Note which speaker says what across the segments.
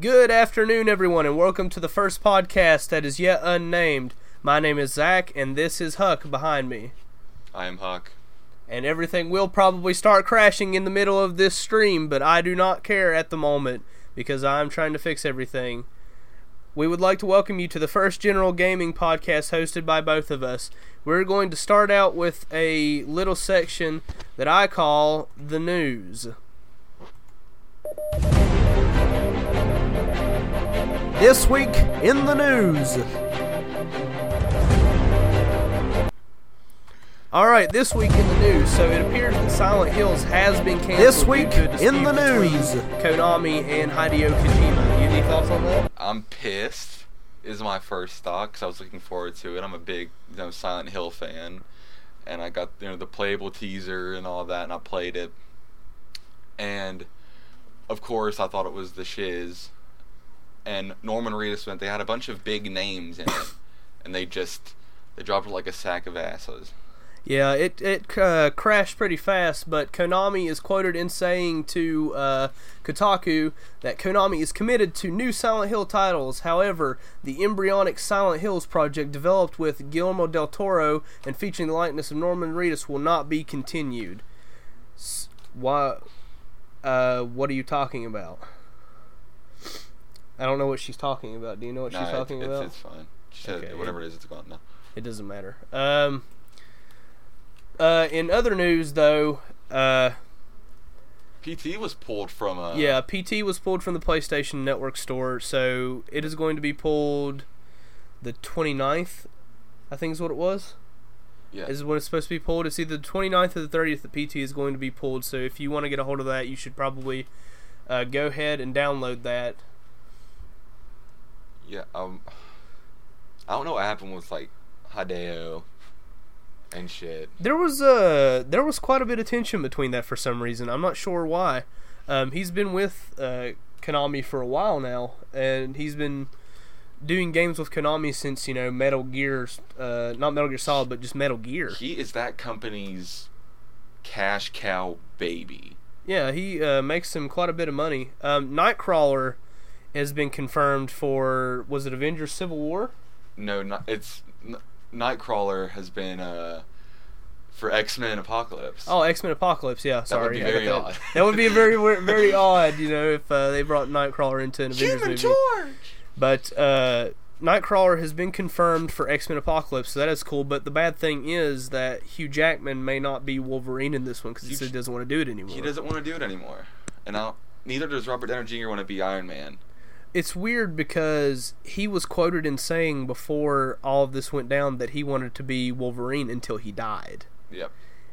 Speaker 1: Good afternoon, everyone, and welcome to the first podcast that is yet unnamed. My name is Zach, and this is Huck behind me.
Speaker 2: I am Huck.
Speaker 1: And everything will probably start crashing in the middle of this stream, but I do not care at the moment because I'm trying to fix everything. We would like to welcome you to the first general gaming podcast hosted by both of us. We're going to start out with a little section that I call the news. This week in the news. All right, this week in the news. So it appears that Silent Hills has been canceled.
Speaker 3: This week
Speaker 1: due to
Speaker 3: in the news.
Speaker 1: Konami and Hideo Kojima. You any thoughts on that?
Speaker 2: I'm pissed. Is my first thought because I was looking forward to it. I'm a big you know, Silent Hill fan, and I got you know the playable teaser and all that, and I played it. And of course, I thought it was the shiz. And Norman Reedus went. They had a bunch of big names in it, and they just they dropped like a sack of asses.
Speaker 1: Yeah, it it uh, crashed pretty fast, but Konami is quoted in saying to uh, Kotaku that Konami is committed to new Silent Hill titles. However, the embryonic Silent Hills project developed with Guillermo del Toro and featuring the likeness of Norman Reedus will not be continued. S- why? Uh, what are you talking about? I don't know what she's talking about. Do you know what
Speaker 2: Nah,
Speaker 1: she's talking
Speaker 2: it's,
Speaker 1: about?
Speaker 2: It's fine. She said
Speaker 1: Okay.
Speaker 2: whatever it is, it's gone now.
Speaker 1: It doesn't matter. Um, uh, in other news, though, uh,
Speaker 2: PT was pulled from a
Speaker 1: yeah, PT was pulled from the PlayStation Network store, so it is going to be pulled the 29th, I think is what it was.
Speaker 2: yeah.
Speaker 1: Is when it's supposed to be pulled. It's either the 29th or the 30th that PT is going to be pulled, so if you want to get a hold of that, you should probably uh, go ahead and download that.
Speaker 2: Yeah, um, I don't know what happened with like Hideo and shit.
Speaker 1: There was uh there was quite a bit of tension between that for some reason. I'm not sure why. Um, he's been with uh, Konami for a while now, and he's been doing games with Konami since you know Metal Gear, uh, not Metal Gear Solid, but just Metal Gear.
Speaker 2: He is that company's cash cow baby.
Speaker 1: Yeah, he uh, makes him quite a bit of money. Um, Nightcrawler has been confirmed for was it Avengers Civil War?
Speaker 2: No, not, it's N- Nightcrawler has been uh for X Men Apocalypse.
Speaker 1: Oh, X Men Apocalypse. Yeah, sorry,
Speaker 2: be
Speaker 1: I got
Speaker 2: very
Speaker 1: that.
Speaker 2: odd.
Speaker 1: that would be very very odd, you know, if uh, they brought Nightcrawler into an Avengers movie.
Speaker 2: George.
Speaker 1: But uh, Nightcrawler has been confirmed for X Men Apocalypse, so that is cool. But the bad thing is that Hugh Jackman may not be Wolverine in this one because he said he doesn't want to do it anymore.
Speaker 2: He doesn't want to do it anymore, and now neither does Robert Downey Jr. want to be Iron Man.
Speaker 1: It's weird because he was quoted in saying before all of this went down that he wanted to be Wolverine until he died,
Speaker 2: Yep.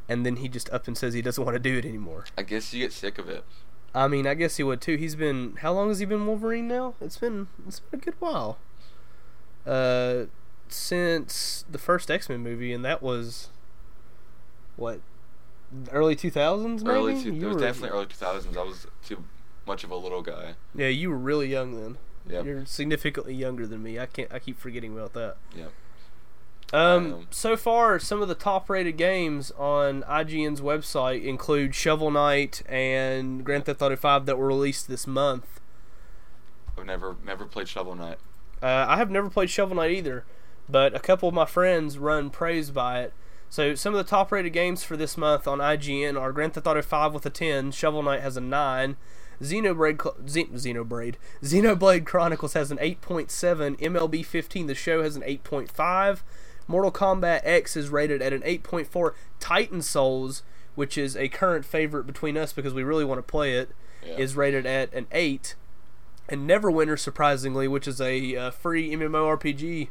Speaker 1: and then he just up and says he doesn't want to do it anymore.
Speaker 2: I guess you get sick of it.
Speaker 1: I mean, I guess he would too. He's been how long has he been Wolverine now? It's been it's been a good while. Uh, since the first X Men movie, and that was what early two thousands, maybe.
Speaker 2: Early, two, it was
Speaker 1: were-
Speaker 2: definitely early 2000s. I was too much of a little guy.
Speaker 1: Yeah, you were really young then.
Speaker 2: Yeah.
Speaker 1: You're significantly younger than me. I can't. I keep forgetting about that.
Speaker 2: Yep.
Speaker 1: Um,
Speaker 2: Um,
Speaker 1: so far, some of the top-rated games on IGN's website include Shovel Knight and Grand Theft Auto 5 that were released this month.
Speaker 2: I've never never played Shovel Knight.
Speaker 1: Uh, I have never played Shovel Knight either, but a couple of my friends run praise by it. So some of the top rated games for this month on IGN are Grand Theft Auto 5 with a 10, Shovel Knight has a 9, Xenoblade Xenoblade Xenoblade Chronicles has an 8.7, MLB 15 the show has an 8.5, Mortal Kombat X is rated at an 8.4, Titan Souls, which is a current favorite between us because we really want to play it, is
Speaker 2: Yeah.
Speaker 1: rated at an 8 and Neverwinter, surprisingly, which is a uh, free MMORPG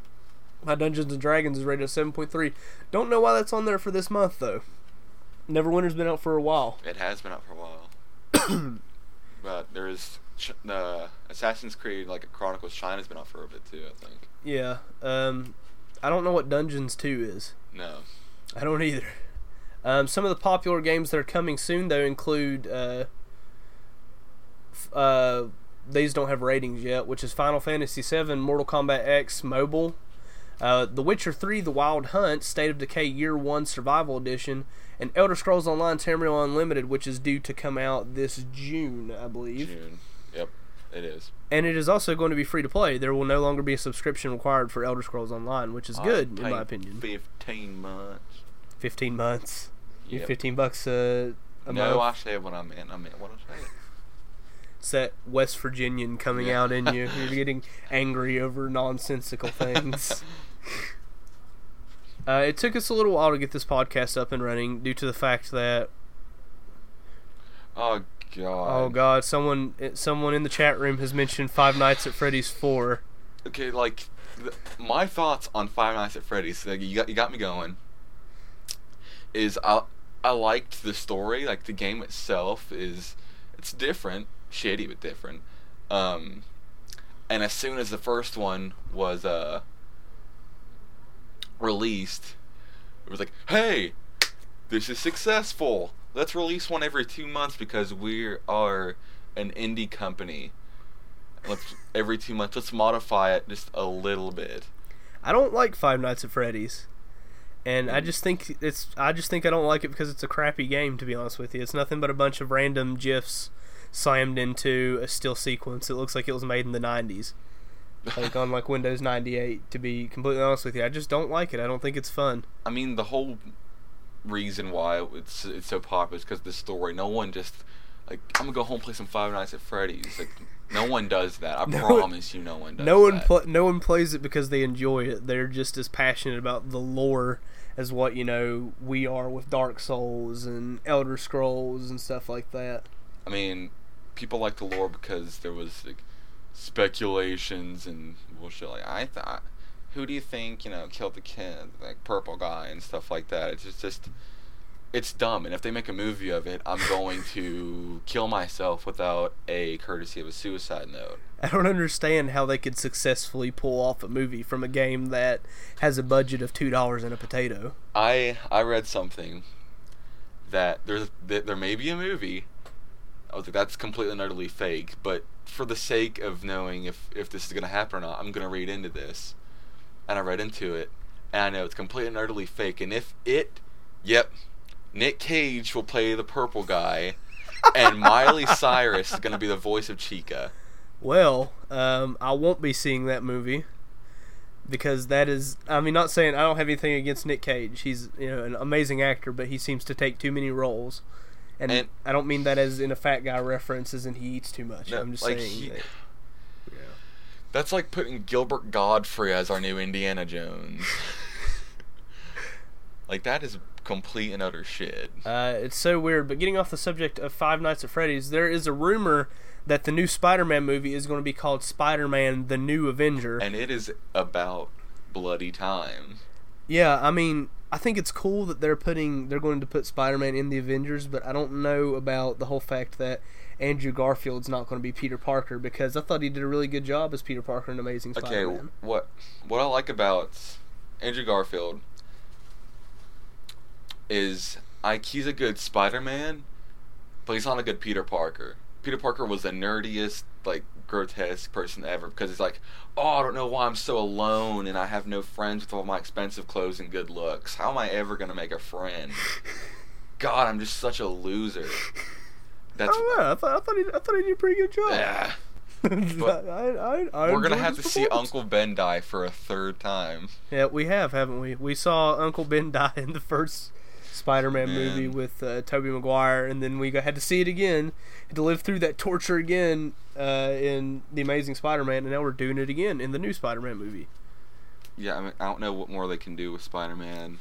Speaker 1: by Dungeons and Dragons, is rated at 7.3. Don't know why that's on there for this month though. Neverwinter's been out for a while.
Speaker 2: It has been out for a while. but there is Ch- the Assassin's Creed like Chronicles China's been out for a bit too. I think.
Speaker 1: Yeah. Um, I don't know what Dungeons 2 is.
Speaker 2: No.
Speaker 1: I don't either. Um, some of the popular games that are coming soon though include uh, f- uh, these don't have ratings yet, which is Final Fantasy VII, Mortal Kombat X Mobile, uh, The Witcher 3, The Wild Hunt, State of Decay Year 1 Survival Edition, and Elder Scrolls Online Tamriel Unlimited, which is due to come out this June, I believe.
Speaker 2: June. Yep. It is.
Speaker 1: and it is also going to be free to play. There will no longer be a subscription required for Elder Scrolls Online, which is good in my opinion.
Speaker 2: Fifteen months.
Speaker 1: Fifteen months, you
Speaker 2: Yep.
Speaker 1: fifteen bucks a, a
Speaker 2: no, I
Speaker 1: month.
Speaker 2: said what I meant. I meant what I said.
Speaker 1: That West Virginian coming
Speaker 2: Yeah.
Speaker 1: out in you. You're getting angry over nonsensical things. Uh, it took us a little while to get this podcast up and running due to the fact that
Speaker 2: Oh god.
Speaker 1: oh god, someone someone in the chat room has mentioned Five Nights at Freddy's four.
Speaker 2: Okay, like th- my thoughts on Five Nights at Freddy's. Like, you got you got me going. Is I I liked the story. Like the game itself is it's different, shitty but different. Um, and as soon as the first one was uh released, it was like, hey, this is successful. Let's release one every two months because we are an indie company. Let's every two months. Let's modify it just a little bit.
Speaker 1: I don't like Five Nights at Freddy's. And I mm. just think it's I just think I don't like it because it's a crappy game to be honest with you. It's nothing but a bunch of random gifs slammed into a still sequence. It looks like it was made in the 90s. Like on like Windows 98 to be completely honest with you. I just don't like it. I don't think it's fun.
Speaker 2: I mean, the whole reason why it's it's so popular is because the story. No one just like I'm gonna go home and play some Five Nights at Freddy's. Like no one does that. I
Speaker 1: No one-
Speaker 2: promise you, no one does.
Speaker 1: no one
Speaker 2: that.
Speaker 1: pl- no one plays it because they enjoy it. They're just as passionate about the lore as what, you know, we are with Dark Souls and Elder Scrolls and stuff like that.
Speaker 2: I mean, people like the lore because there was like speculations and bullshit. Like I thought, who do you think you know killed the kid, like purple guy and stuff like that? It's just, just it's dumb. And if they make a movie of it, I'm going to kill myself without a courtesy of a suicide note.
Speaker 1: I don't understand how they could successfully pull off a movie from a game that has a budget of two dollars and a potato.
Speaker 2: I I read something that there's that there may be a movie. I was like, that's completely and utterly fake. But for the sake of knowing if if this is gonna happen or not, I'm gonna read into this. And I read into it, and I know it's completely and utterly fake. And if it, yep, Nick Cage will play the purple guy, and Miley Cyrus is gonna be the voice of Chica.
Speaker 1: Well, um, I won't be seeing that movie because that is. I mean, not saying I don't have anything against Nick Cage. He's you know an amazing actor, but he seems to take too many roles. And,
Speaker 2: And-
Speaker 1: I don't mean that as in a fat guy reference, as in he eats too much.
Speaker 2: No,
Speaker 1: I'm just
Speaker 2: like,
Speaker 1: saying.
Speaker 2: he-
Speaker 1: that,
Speaker 2: That's like putting Gilbert Gottfried as our new Indiana Jones. like that is complete and utter shit.
Speaker 1: Uh, it's so weird. But getting off the subject of Five Nights at Freddy's, there is a rumor that the new Spider-Man movie is going to be called Spider-Man: The New Avenger.
Speaker 2: And it is about bloody times.
Speaker 1: Yeah, I mean, I think it's cool that they're putting they're going to put Spider-Man in the Avengers, but I don't know about the whole fact that Andrew Garfield's not going to be Peter Parker because I thought he did a really good job as Peter Parker in Amazing
Speaker 2: Okay,
Speaker 1: Spider-Man.
Speaker 2: Okay, what what I like about Andrew Garfield is like he's a good Spider-Man, but he's not a good Peter Parker. Peter Parker was the nerdiest, like grotesque person ever because he's like, oh, I don't know why I'm so alone and I have no friends with all my expensive clothes and good looks. How am I ever gonna make a friend? God, I'm just such a loser.
Speaker 1: I
Speaker 2: That's oh,
Speaker 1: don't know. I thought I thought he, I thought he did a pretty good job.
Speaker 2: yeah.
Speaker 1: But I, I, I
Speaker 2: We're gonna have to see. Uncle Ben die for a third time.
Speaker 1: Yeah, we have, haven't we? We saw Uncle Ben die in the first Spider-Man
Speaker 2: Man.
Speaker 1: movie with uh, Tobey Maguire, and then we had to see it again, had to live through that torture again uh, in the Amazing Spider-Man, and now we're doing it again in the new Spider-Man movie.
Speaker 2: Yeah, I mean, I don't know what more they can do with Spider-Man.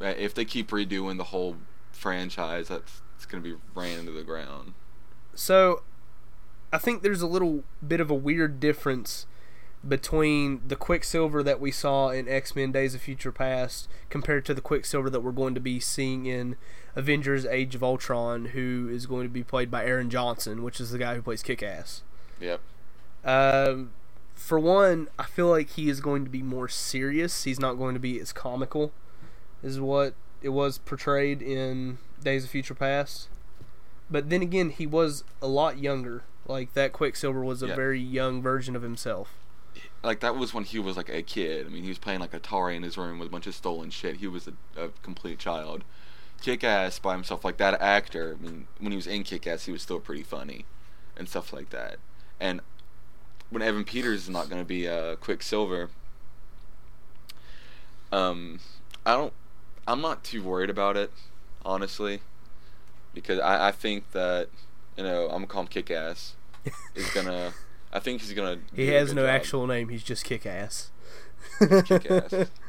Speaker 2: If they keep redoing the whole franchise, that's it's gonna be ran into the ground.
Speaker 1: So, I think there's a little bit of a weird difference between the Quicksilver that we saw in X Men Days of Future Past compared to the Quicksilver that we're going to be seeing in Avengers Age of Ultron, who is going to be played by Aaron Johnson, which is the guy who plays Kick Ass.
Speaker 2: Yep.
Speaker 1: Um, for one, I feel like he is going to be more serious. He's not going to be as comical as what it was portrayed in Days of Future Past. But then again, he was a lot younger. Like that Quicksilver was a
Speaker 2: Yeah.
Speaker 1: very young version of himself.
Speaker 2: Like that was when he was like a kid. I mean, he was playing like Atari in his room with a bunch of stolen shit. He was a, a complete child. Kick-Ass by himself, like that actor. I mean, when he was in Kick-Ass, he was still pretty funny, and stuff like that. and when Evan Peters is not going to be uh, Quicksilver, um, I don't. I'm not too worried about it, honestly, because I, I think that you know I'm gonna call him Kick Ass is gonna. I think he's gonna.
Speaker 1: He has no
Speaker 2: job.
Speaker 1: actual name. He's just kick ass.
Speaker 2: Kick Ass.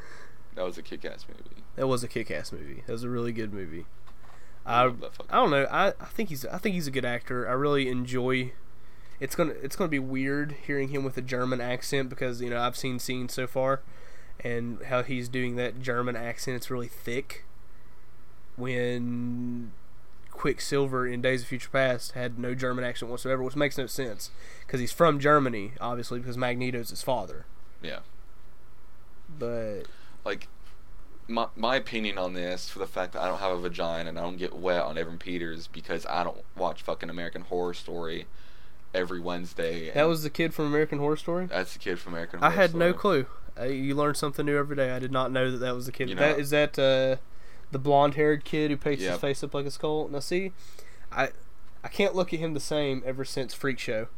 Speaker 2: That was a Kick Ass movie.
Speaker 1: That was a kick ass movie. That was a really good movie.
Speaker 2: I
Speaker 1: I I don't know. I, I think he's I think he's a good actor. I really enjoy. It's gonna it's gonna be weird hearing him with a German accent because you know I've seen scenes so far, and how he's doing that German accent. It's really thick. When Quicksilver in Days of Future Past had no German accent whatsoever, which makes no sense because he's from Germany, obviously because Magneto's his father.
Speaker 2: Yeah.
Speaker 1: But
Speaker 2: like my my opinion on this for the fact that I don't have a vagina and I don't get wet on Evan Peters because I don't watch fucking American Horror Story every Wednesday.
Speaker 1: that was the kid from American Horror Story.
Speaker 2: that's the kid from American Horror I
Speaker 1: had no clue. Uh, you learn something new every day. I did not know that that was the kid.
Speaker 2: You
Speaker 1: that
Speaker 2: know-
Speaker 1: is that uh, the blonde-haired kid who paints
Speaker 2: Yep.
Speaker 1: his face up like a skull. Now see, I I can't look at him the same ever since Freak Show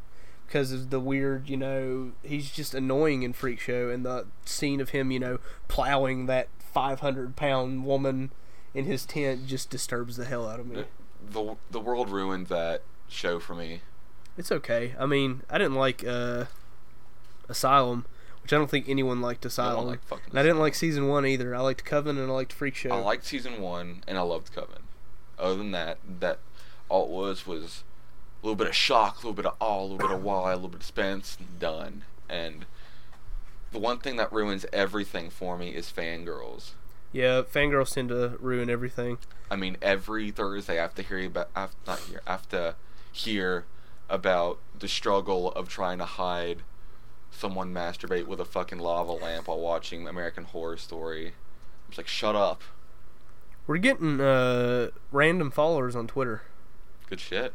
Speaker 1: because of the weird. You know, he's just annoying in Freak Show, and the scene of him, you know, plowing that 500-pound woman in his tent just disturbs the hell out of me.
Speaker 2: The the world ruined that show for me.
Speaker 1: It's okay. I mean, I didn't like uh, Asylum, which I don't think anyone liked Asylum.
Speaker 2: like fucking.
Speaker 1: And I didn't like season one either. I liked Coven and I liked Freak Show.
Speaker 2: I liked season one and I loved Coven. Other than that, that all it was was a little bit of shock, a little bit of awe, a little bit of why, a little bit of suspense, done. And the one thing that ruins everything for me is fangirls.
Speaker 1: yeah, fangirls tend to ruin everything.
Speaker 2: I mean, every Thursday I have to hear about, I have, not hear, I have to hear about the struggle of trying to hide someone masturbate with a fucking lava lamp while watching American Horror Story. I'm just like, shut up.
Speaker 1: We're getting uh, random followers on Twitter.
Speaker 2: Good shit.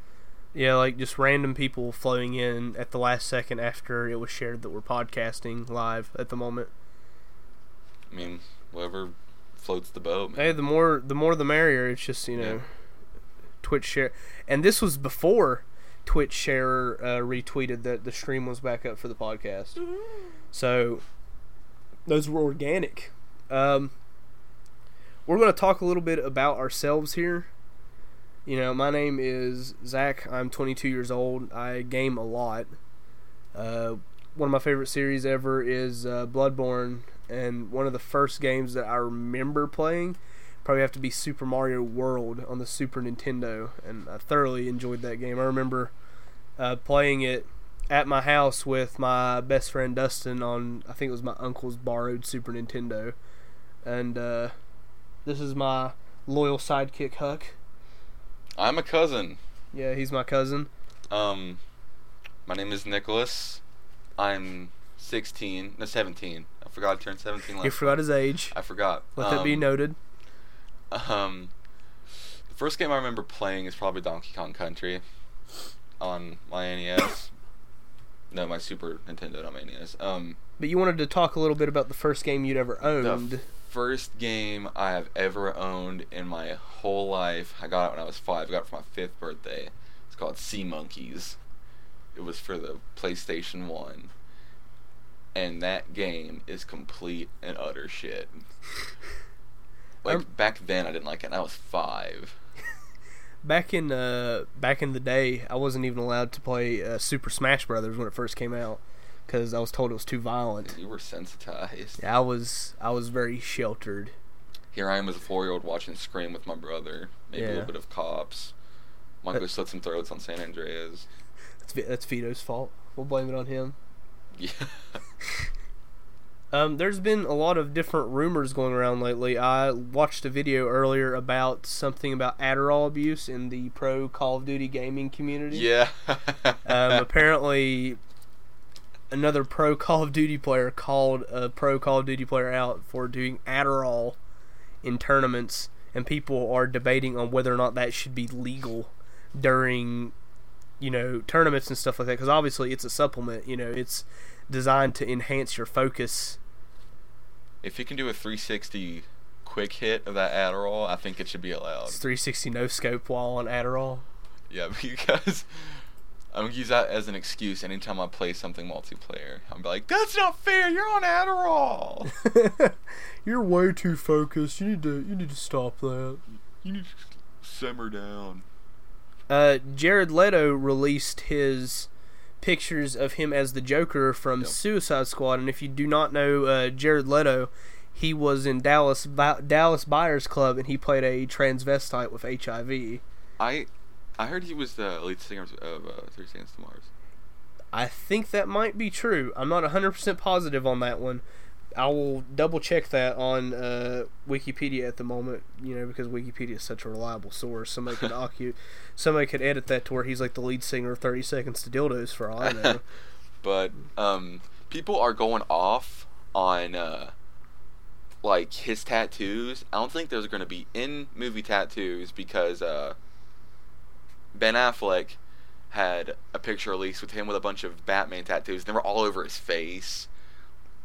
Speaker 1: Yeah, like just random people flowing in at the last second after it was shared that we're podcasting live at the moment.
Speaker 2: I mean, whoever floats the boat. Man.
Speaker 1: Hey, the more the more the merrier. It's just you know,
Speaker 2: Yeah.
Speaker 1: Twitch share, and this was before Twitch share uh, retweeted that the stream was back up for the podcast. So those were organic. Um, we're going to talk a little bit about ourselves here. You know, my name is Zach. I'm 22 years old. I game a lot. Uh, one of my favorite series ever is uh, Bloodborne, and one of the first games that I remember playing probably have to be Super Mario World on the Super Nintendo, and I thoroughly enjoyed that game. I remember uh, playing it at my house with my best friend Dustin on I think it was my uncle's borrowed Super Nintendo, and uh, this is my loyal sidekick Huck.
Speaker 2: I'm a cousin.
Speaker 1: Yeah, he's my cousin.
Speaker 2: Um, my name is Nicholas. I'm 16, no 17. I forgot I turned 17 last
Speaker 1: He forgot his age.
Speaker 2: I forgot.
Speaker 1: Let that be
Speaker 2: Um,
Speaker 1: noted.
Speaker 2: Um, the first game I remember playing is probably Donkey Kong Country on my NES. no, my Super Nintendo, not my NES. Um,
Speaker 1: But you wanted to talk a little bit about the first game you'd ever owned.
Speaker 2: the first game I have ever owned in my whole life. I got it when I was five. I got it for my fifth birthday. It's called Sea Monkeys. It was for the PlayStation One. And that game is complete and utter shit. Like
Speaker 1: Um,
Speaker 2: back then, I didn't like it. I was five.
Speaker 1: back in uh, back in the day, I wasn't even allowed to play uh, Super Smash Brothers when it first came out because I was told it was too violent.
Speaker 2: You were sensitized.
Speaker 1: Yeah, I was I was very sheltered.
Speaker 2: Here I am as a four-year-old watching Scream with my brother. Maybe a little bit of Cops. Might go slit some throats on San Andreas.
Speaker 1: That's that's Vito's fault. We'll blame it on him.
Speaker 2: Yeah.
Speaker 1: Um, there's been a lot of different rumors going around lately. I watched a video earlier about something about Adderall abuse in the pro Call of Duty gaming community.
Speaker 2: yeah.
Speaker 1: Um, apparently, another pro Call of Duty player called a pro Call of Duty player out for doing Adderall in tournaments, and people are debating on whether or not that should be legal during, you know, tournaments and stuff like that. Because obviously, it's a supplement. You know, it's designed to enhance your focus.
Speaker 2: If you can do a 360 quick hit of that Adderall, I think it should be allowed.
Speaker 1: It's 360 no scope while on Adderall.
Speaker 2: Yeah, because I'm gonna use that as an excuse anytime I play something multiplayer. I'm like, that's not fair. You're on Adderall.
Speaker 1: You're way too focused. You need to you need to stop that.
Speaker 2: you need to simmer down.
Speaker 1: Uh, Jared Leto released his pictures of him as the Joker from
Speaker 2: Yep.
Speaker 1: Suicide Squad, and if you do not know uh, Jared Leto, he was in Dallas Bi- Dallas Buyers Club, and he played a transvestite with HIV.
Speaker 2: I I heard he was the lead singer of uh, Three Seconds to Mars.
Speaker 1: I think that might be true. I'm not 100% positive on that one. I will double check that on uh, Wikipedia at the moment, you know, because Wikipedia is such a reliable source. Somebody could ocu- somebody could edit that to where he's like the lead singer of 30 Seconds to Dildos for all I know.
Speaker 2: but um, people are going off on uh, like his tattoos. I don't think there's going to be in movie tattoos because uh, Ben Affleck had a picture released with him with a bunch of Batman tattoos. They were all over his face,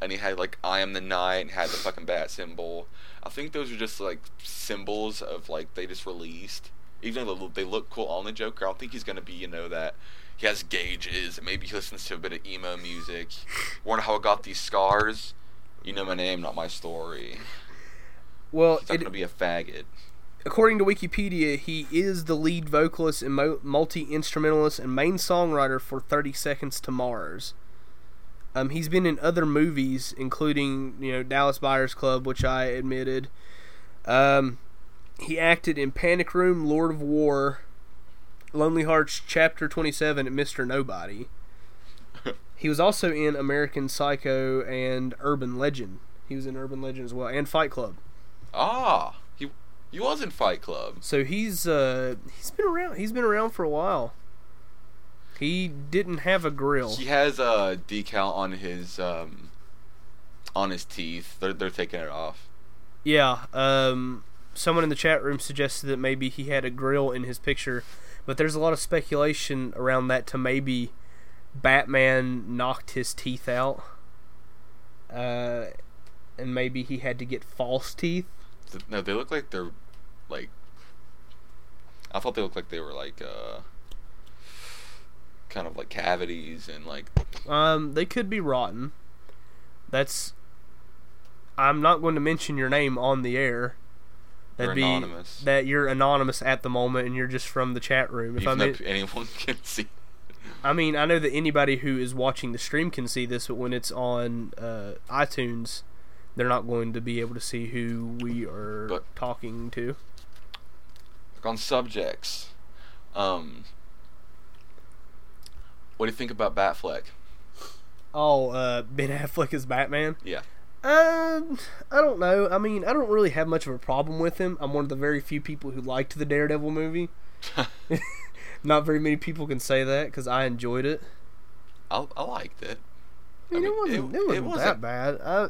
Speaker 2: and he had like "I am the night" and had the fucking bat symbol. I think those are just like symbols of like they just released. Even though they look- cool on the Joker, I don't think he's gonna be you know that he has gauges and maybe he listens to a bit of emo music. Wonder how I got these scars. You know my name, not my story.
Speaker 1: Well,
Speaker 2: He's not
Speaker 1: it,
Speaker 2: gonna be a faggot.
Speaker 1: according to Wikipedia, he is the lead vocalist and mo- multi instrumentalist and main songwriter for 30 Seconds to Mars. Um, he's been in other movies, including you know Dallas Buyers Club, which I admitted. Um, he acted in Panic Room, Lord of War, Lonely Hearts Chapter 27, and Mr. Nobody. He was also in American Psycho and Urban Legend. He was in Urban Legend as well, and Fight Club.
Speaker 2: Ah, he he was in Fight Club.
Speaker 1: So he's uh he's been around. He's been around for a while. He didn't have a grill.
Speaker 2: He has a decal on his um on his teeth. They're they're taking it off.
Speaker 1: Yeah. Um. Someone in the chat room suggested that maybe he had a grill in his picture, but there's a lot of speculation around that to maybe Batman knocked his teeth out. Uh, and maybe he had to get false teeth.
Speaker 2: No, they look like they're like. I thought they looked like they were like uh, kind of like cavities and like.
Speaker 1: Um, they could be rotten. That's. I'm not going to mention your name on the air. That'd be
Speaker 2: anonymous.
Speaker 1: that you're anonymous at the moment, and you're just from the chat room. If I
Speaker 2: Even though
Speaker 1: mean,
Speaker 2: anyone can see.
Speaker 1: I mean, I know that anybody who is watching the stream can see this, but when it's on uh, iTunes, they're not going to be able to see who we are
Speaker 2: But-
Speaker 1: talking to.
Speaker 2: Like on subjects, um. What do you think about Batfleck?
Speaker 1: Oh, uh, Ben Affleck is Batman.
Speaker 2: Yeah.
Speaker 1: Um, I don't know. I mean, I don't really have much of a problem with him. I'm one of the very few people who liked the Daredevil movie. Not very many people can say that because I enjoyed it.
Speaker 2: I I liked it.
Speaker 1: I mean,
Speaker 2: I
Speaker 1: it wasn't. It,
Speaker 2: it-
Speaker 1: wasn't
Speaker 2: it
Speaker 1: that
Speaker 2: wasn't
Speaker 1: bad. I,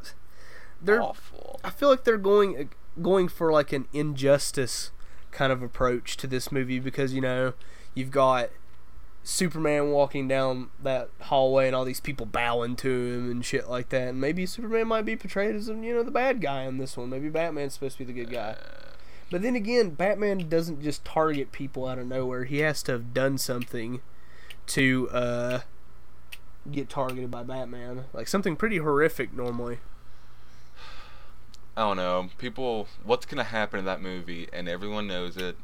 Speaker 1: they're.
Speaker 2: Awful.
Speaker 1: I feel like they're going going for like an injustice kind of approach to this movie because you know you've got Superman walking down that hallway and all these people bowing to him and shit like that. And maybe Superman might be portrayed as you know the bad guy in this one. Maybe Batman's supposed to be the good guy. But then again, Batman doesn't just target people out of nowhere. He has to have done something to uh, get targeted by Batman. Like something pretty horrific normally.
Speaker 2: I don't know. People, what's gonna happen in that movie, and everyone knows it,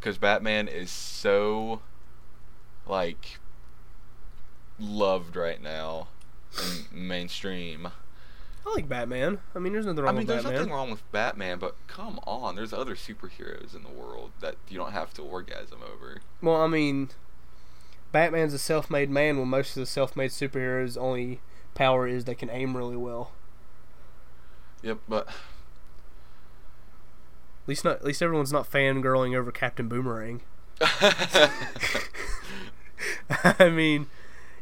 Speaker 2: because Batman is so, like, loved right now in mainstream.
Speaker 1: I like Batman. I mean, there's nothing wrong
Speaker 2: I mean,
Speaker 1: with
Speaker 2: there's
Speaker 1: Batman.
Speaker 2: nothing wrong with Batman, but come on, there's other superheroes in the world that you don't have to orgasm over.
Speaker 1: Well, I mean, Batman's a self-made man. When most of the self-made superheroes' only power is they can aim really well.
Speaker 2: Yep, but
Speaker 1: At least not. At least everyone's not fangirling over Captain Boomerang. I mean,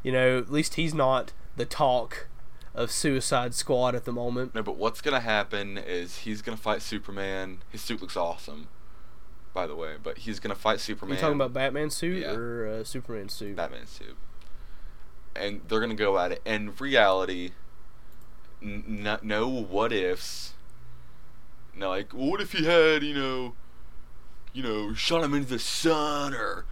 Speaker 1: you know, at least he's not the talk of Suicide Squad at the moment.
Speaker 2: no, but what's gonna happen is he's gonna fight Superman. His suit looks awesome, by the way, but he's gonna fight
Speaker 1: Are
Speaker 2: Superman.
Speaker 1: you talking about Batman suit
Speaker 2: Yeah.
Speaker 1: or uh, Superman suit?
Speaker 2: Batman suit. And they're gonna go at it. In reality, n- n- no what ifs. No, like what if he had, you know, you know, shot him into the sun or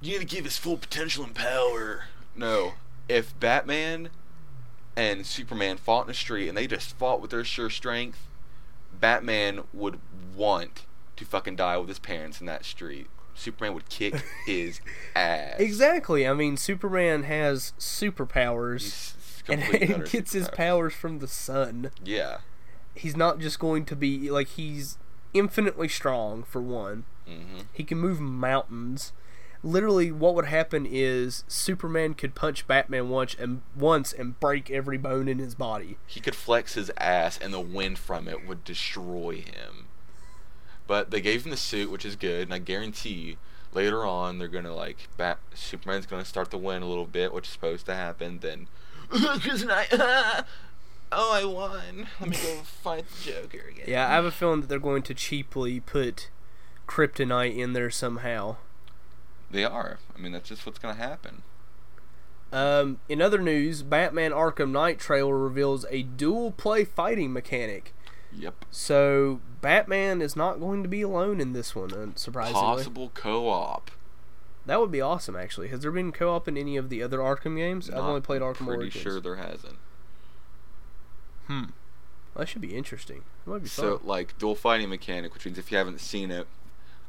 Speaker 2: you need to give his full potential and power. No, if Batman and Superman fought in the street and they just fought with their sheer strength, Batman would want to fucking die with his parents in that street. Superman would kick his ass.
Speaker 1: Exactly. I mean, Superman has superpowers and, and
Speaker 2: utter
Speaker 1: gets his powers from the sun.
Speaker 2: Yeah.
Speaker 1: He's not just going to be like he's infinitely strong for one.
Speaker 2: hmm
Speaker 1: He can move mountains. Literally, what would happen is Superman could punch Batman once and once and break every bone in his body.
Speaker 2: He could flex his ass, and the wind from it would destroy him. But they gave him the suit, which is good, and I guarantee later on they're gonna like Bat Superman's gonna start to win a little bit, which is supposed to happen. Then, oh, I won. Let me go fight the Joker again.
Speaker 1: Yeah, I have a feeling that they're going to cheaply put Kryptonite in there somehow.
Speaker 2: They are. I mean, that's just what's gonna happen.
Speaker 1: Um, in other news, Batman Arkham Knight trailer reveals a dual play fighting mechanic.
Speaker 2: Yep.
Speaker 1: So Batman is not going to be alone in this one, surprisingly.
Speaker 2: Possible co-op.
Speaker 1: That would be awesome, actually. Has there been co-op in any of the other Arkham games? I've only played Arkham
Speaker 2: Pretty
Speaker 1: Origins.
Speaker 2: Pretty sure there hasn't.
Speaker 1: Hmm. That should be interesting. That might be
Speaker 2: So
Speaker 1: fun.
Speaker 2: like dual fighting mechanic, which means if you haven't seen it,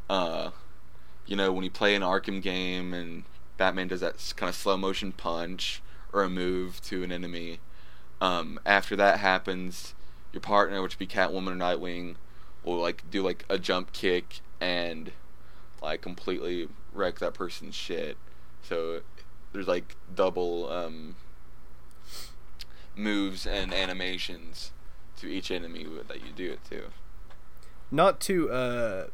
Speaker 2: uh, you know when you play an Arkham game and Batman does that kind of slow motion punch or a move to an enemy, um, after that happens, your partner, which be Catwoman or Nightwing, will like do like a jump kick and like completely wreck that person's shit. So there's like double um, moves and animations to each enemy that you do it to.
Speaker 1: Not to uh,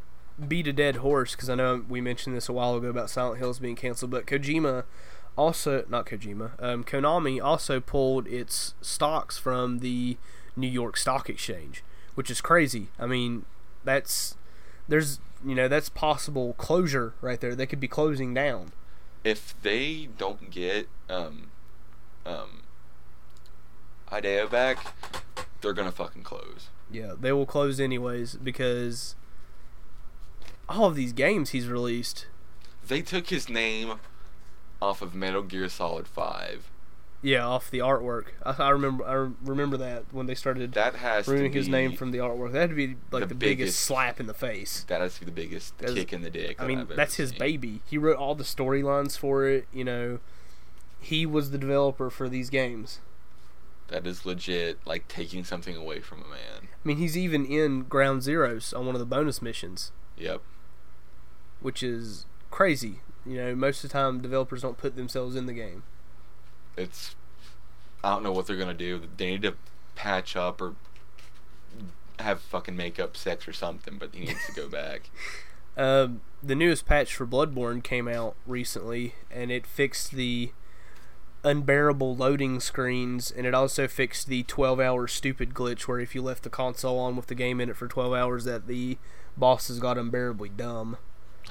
Speaker 1: beat a dead horse, because I know we mentioned this a while ago about Silent Hills being canceled, but Kojima also, not Kojima, um, Konami also pulled its stocks from the New York Stock Exchange, which is crazy. I mean, that's there's you know that's possible closure right there. They could be closing down.
Speaker 2: If they don't get um, um, Ideo back, they're gonna fucking close.
Speaker 1: Yeah, they will close anyways because all of these games he's released.
Speaker 2: They took his name off of Metal Gear Solid Five.
Speaker 1: Yeah, off the artwork. I, I remember. I remember that when they started
Speaker 2: That has
Speaker 1: ruining his name from the artwork. That would be like the,
Speaker 2: the
Speaker 1: biggest,
Speaker 2: biggest-
Speaker 1: slap in the face.
Speaker 2: That has to be the biggest
Speaker 1: That's-
Speaker 2: kick in the dick.
Speaker 1: I
Speaker 2: that
Speaker 1: mean,
Speaker 2: ever
Speaker 1: that's his
Speaker 2: seen.
Speaker 1: baby. He wrote all the storylines for it. You know, he was the developer for these games.
Speaker 2: That is legit, like taking something away from a man.
Speaker 1: I mean, he's even in Ground Zeroes on one of the bonus missions,
Speaker 2: Yep.
Speaker 1: Which is crazy. You know, most of the time developers don't put themselves in the game.
Speaker 2: It's I don't know what they're gonna do. They need to patch up or have fucking makeup sex or something, but he needs to go back.
Speaker 1: Um, the newest patch for Bloodborne came out recently, and it fixed the unbearable loading screens, and it also fixed the 12-hour stupid glitch where if you left the console on with the game in it for 12 hours, that the bosses got unbearably dumb.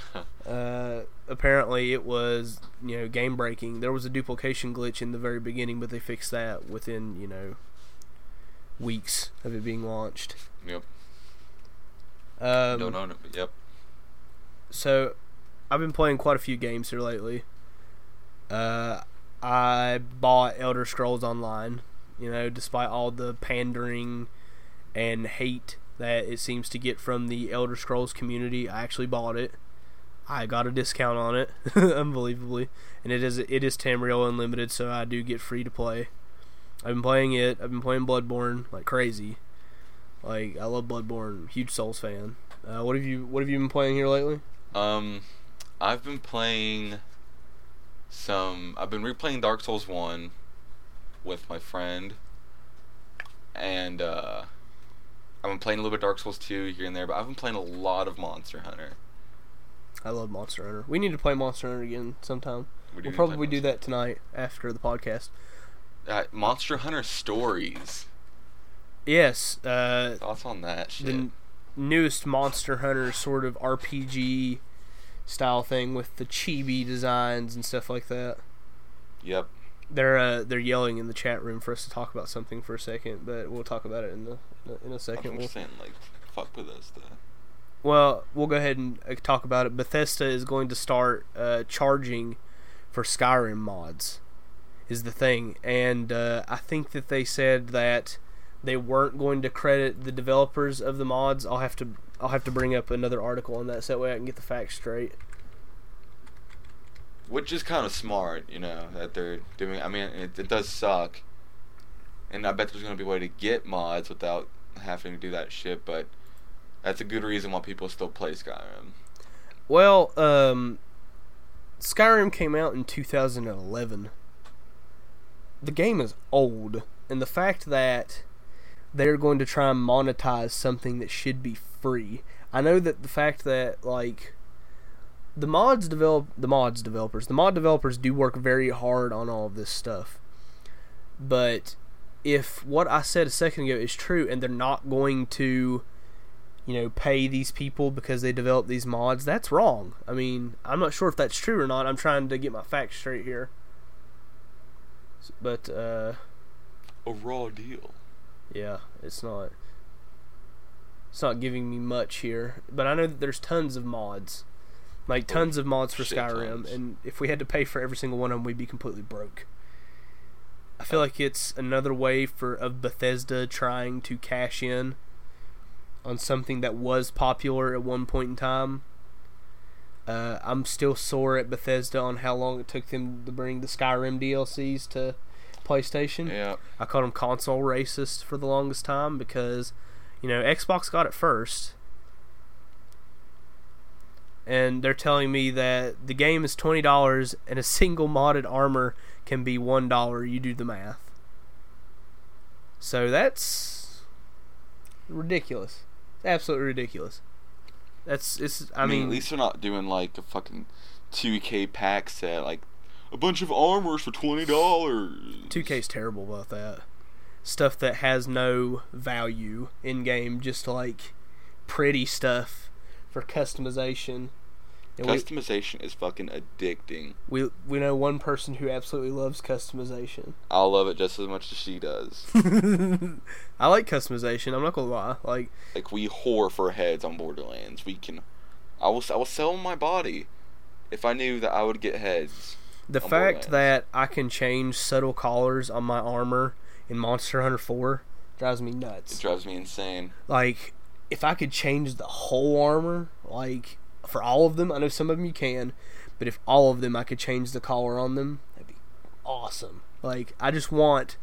Speaker 1: uh, apparently, it was you know game breaking. There was a duplication glitch in the very beginning, but they fixed that within you know weeks of it being launched.
Speaker 2: Yep.
Speaker 1: Um,
Speaker 2: Don't own it, but yep.
Speaker 1: so I've been playing quite a few games here lately. Uh, I bought Elder Scrolls Online. You know, despite all the pandering and hate that it seems to get from the Elder Scrolls community, I actually bought it. I got a discount on it, unbelievably, and it is it is Tamriel Unlimited, so I do get free to play. I've been playing it. I've been playing Bloodborne like crazy. Like I love Bloodborne, huge Souls fan. Uh, what have you What have you been playing here lately?
Speaker 2: Um, I've been playing some. I've been replaying Dark Souls One with my friend, and uh, I've been playing a little bit Dark Souls Two here and there. But I've been playing a lot of Monster Hunter.
Speaker 1: I love Monster Hunter. We need to play Monster Hunter again sometime.
Speaker 2: We
Speaker 1: We'll
Speaker 2: do need to play
Speaker 1: probably do that tonight after the podcast.
Speaker 2: Uh, Monster Hunter Stories.
Speaker 1: Yes, uh,
Speaker 2: Thoughts on that shit?
Speaker 1: the n- newest Monster Hunter sort of RPG style thing with the chibi designs and stuff like that.
Speaker 2: Yep.
Speaker 1: They're uh, they're yelling in the chat room for us to talk about something for a second, but we'll talk about it in the in a second.
Speaker 2: think
Speaker 1: We'll,
Speaker 2: saying like fuck with us. Though.
Speaker 1: Well, we'll go ahead and uh, talk about it. Bethesda is going to start uh, charging for Skyrim mods, is the thing, and uh, I think that they said that they weren't going to credit the developers of the mods. I'll have to I'll have to bring up another article on that so that way I can get the facts straight.
Speaker 2: Which is kind of smart, you know, that they're doing. I mean, it, it does suck, and I bet there's gonna be a way to get mods without having to do that shit. But that's a good reason why people still play Skyrim.
Speaker 1: Well, um, Skyrim came out in 2011. The game is old, and the fact that they're going to try and monetize something that should be free. I know that the fact that like the mods develop the mods developers, the mod developers do work very hard on all of this stuff. But if what I said a second ago is true and they're not going to you know pay these people because they develop these mods, that's wrong. I mean, I'm not sure if that's true or not. I'm trying to get my facts straight here. But uh
Speaker 2: A raw deal.
Speaker 1: yeah, it's not. It's not giving me much here, but I know that there's tons of mods, like tons of mods for Skyrim,
Speaker 2: tons.
Speaker 1: and if we had to pay for every single one of them, we'd be completely broke. I feel like it's another way for of Bethesda trying to cash in on something that was popular at one point in time. Uh, I'm still sore at Bethesda on how long it took them to bring the Skyrim DLCs to PlayStation.
Speaker 2: Yeah.
Speaker 1: I called them console racist for the longest time because, you know, Xbox got it first. And they're telling me that the game is $20 and a single modded armor can be $1. You do the math. So that's ridiculous. Absolutely ridiculous. That's it's I,
Speaker 2: I, mean,
Speaker 1: mean
Speaker 2: at least they're not doing like a fucking 2K pack set, like a bunch of armors for twenty dollars.
Speaker 1: 2K's terrible about that. Stuff that has no value in game, just like pretty stuff for customization. And we,
Speaker 2: Customization is fucking addicting.
Speaker 1: we we know one person who absolutely loves customization.
Speaker 2: I'll love it just as much as she does.
Speaker 1: I like customization. I'm not gonna lie. Like
Speaker 2: like we whore for heads on Borderlands. We can. I will. I will sell my body if I knew that I would get heads.
Speaker 1: the fact that I can change subtle colors on my armor in Monster Hunter 4 drives me nuts.
Speaker 2: It drives me insane.
Speaker 1: like if I could change the whole armor, like for all of them, I know some of them you can, but if all of them I could change the color on them, that'd be awesome. Like I just want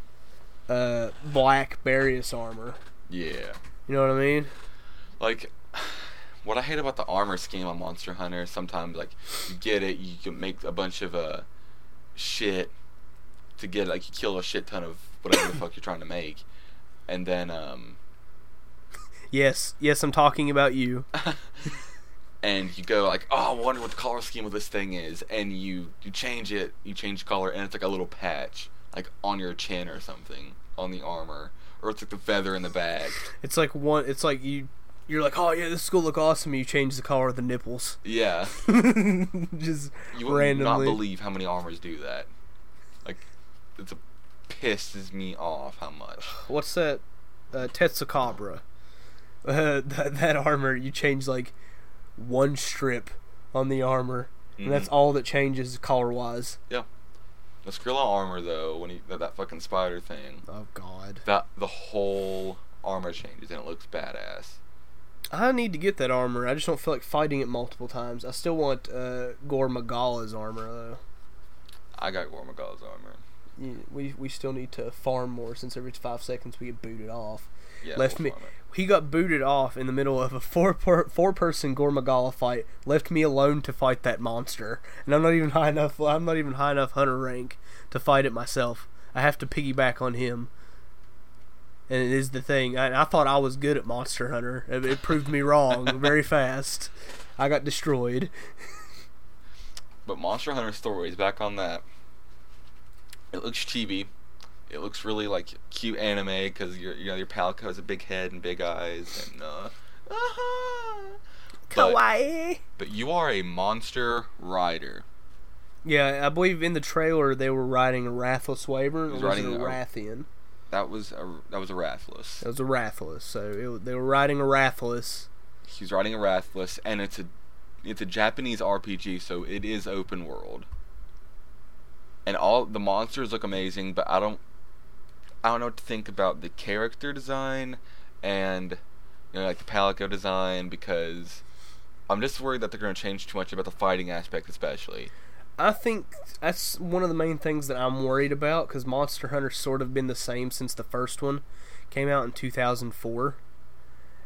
Speaker 1: uh black Barius armor.
Speaker 2: Yeah.
Speaker 1: You know what I mean?
Speaker 2: Like, what I hate about the armor scheme on Monster Hunter, sometimes like you get it, you can make a bunch of uh shit to get like you kill a shit ton of whatever the fuck you're trying to make, and then um
Speaker 1: Yes, yes, I'm talking about you.
Speaker 2: and you go like, oh, I wonder what the color scheme of this thing is, and you you change it, you change color, and it's like a little patch, like on your chin or something, on the armor, or it's like the feather in the bag.
Speaker 1: It's like one. It's like you. You're like, oh yeah, this is gonna look awesome. You change the color of the nipples,
Speaker 2: Yeah,
Speaker 1: just
Speaker 2: you would
Speaker 1: randomly.
Speaker 2: not believe how many armors do that. Like, it's a pisses me off how much.
Speaker 1: What's that? Uh, Tetsucabra. Uh, that that armor, you change like one strip on the armor, and that's
Speaker 2: Mhm.
Speaker 1: all that changes color wise. Yeah.
Speaker 2: The Skrilla armor though, when he that, that fucking spider thing,
Speaker 1: Oh God,
Speaker 2: that the whole armor changes and it looks badass.
Speaker 1: I need to get that armor. I just don't feel like fighting it multiple times. I still want uh, Gore Magala's armor though.
Speaker 2: I got Gore Magala's armor.
Speaker 1: You- We we still need to farm more since every five seconds we get booted off.
Speaker 2: Yeah,
Speaker 1: Left me. He got booted off in the middle of a four per, four person Gore Magala fight. Left me alone to fight that monster, and I'm not even high enough. I'm not even high enough hunter rank to fight it myself. I have to piggyback on him, and it is the thing. I, I thought I was good at Monster Hunter. It, it proved me wrong very fast. I got destroyed.
Speaker 2: But Monster Hunter Stories, back on that. It looks chibi. It looks really like cute anime because your you know your Palico has a big head and big eyes and uh, ah But-
Speaker 1: Kawaii.
Speaker 2: but you are a monster rider.
Speaker 1: Yeah, I believe in the trailer they were riding a Rathless Wyvern. Or
Speaker 2: He's
Speaker 1: was a
Speaker 2: riding a-
Speaker 1: Rathian?
Speaker 2: That was a that was a Rathalos.
Speaker 1: It was a Rathalos. So it, they were riding a Rathalos,
Speaker 2: He's riding a Rathalos, and it's a it's a Japanese RPG, so it is open world. And all the monsters look amazing, but I don't I don't know what to think about the character design and you know like the palico design because I'm just worried that they're going to change too much about the fighting aspect, especially.
Speaker 1: I think that's one of the main things that I'm worried about because Monster Hunter's sort of been the same since the first one came out in 2004.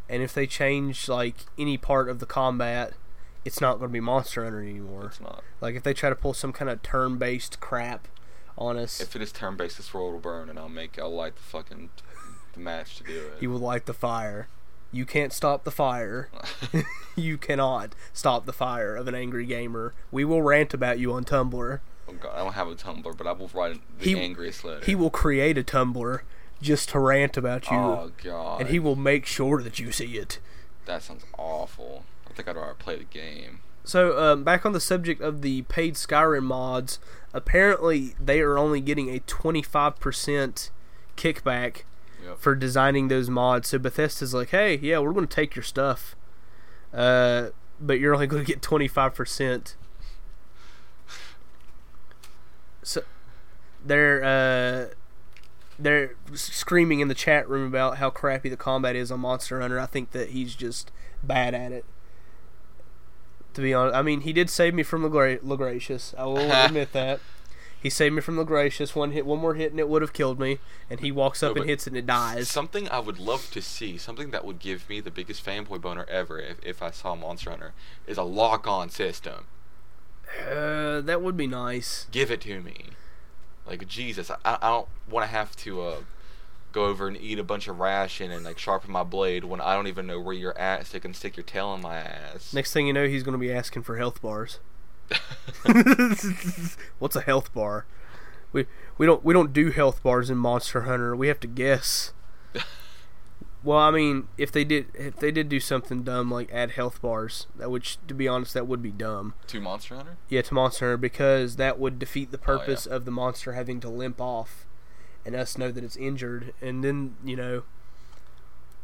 Speaker 1: And if they change like any part of the combat, it's not going to be Monster Hunter anymore.
Speaker 2: It's not.
Speaker 1: Like if they try to pull some kind of turn-based crap on us,
Speaker 2: If it is turn based, this world will burn, and I'll make I'll light the fucking the match to do it.
Speaker 1: he will light the fire. You can't stop the fire. you cannot stop the fire of an angry gamer. We will rant about you on Tumblr.
Speaker 2: Oh god, I don't have a Tumblr, but I will write the
Speaker 1: He-
Speaker 2: angriest letter.
Speaker 1: He will create a Tumblr just to rant about you.
Speaker 2: Oh god.
Speaker 1: and he will make sure that you see it.
Speaker 2: That sounds awful. I think I'd rather play the game.
Speaker 1: So, um, back on the subject of the paid Skyrim mods, apparently they are only getting a 25% kickback
Speaker 2: Yep.
Speaker 1: for designing those mods. So Bethesda's like, hey, yeah, we're going to take your stuff, uh, but you're only going to get 25%. So they're uh, they're screaming in the chat room about how crappy the combat is on Monster Hunter. I think that he's just bad at it. To be honest, I mean, he did save me from Legra- Legracious. I will admit that. He saved me from Legracious. One hit, one more hit, and it would have killed me. And he walks up
Speaker 2: No,
Speaker 1: and hits it, and it dies.
Speaker 2: Something I would love to see, something that would give me the biggest fanboy boner ever if, if I saw Monster Hunter, is a lock on system.
Speaker 1: Uh, that would be nice.
Speaker 2: Give it to me. Like, Jesus, I, I don't want to have to uh, go over and eat a bunch of ration and, like, sharpen my blade when I don't even know where you're at so you can stick your tail in my ass.
Speaker 1: Next thing you know, he's going to be asking for health bars. What's a health bar? We we don't we don't do health bars in Monster Hunter. We have to guess. Well, I mean, if they did if they did do something dumb like add health bars, that which to be honest that would be dumb.
Speaker 2: to Monster Hunter?
Speaker 1: Yeah, to Monster Hunter because that would defeat the
Speaker 2: Oh, yeah.
Speaker 1: purpose of the monster having to limp off and us know that it's injured and then, you know,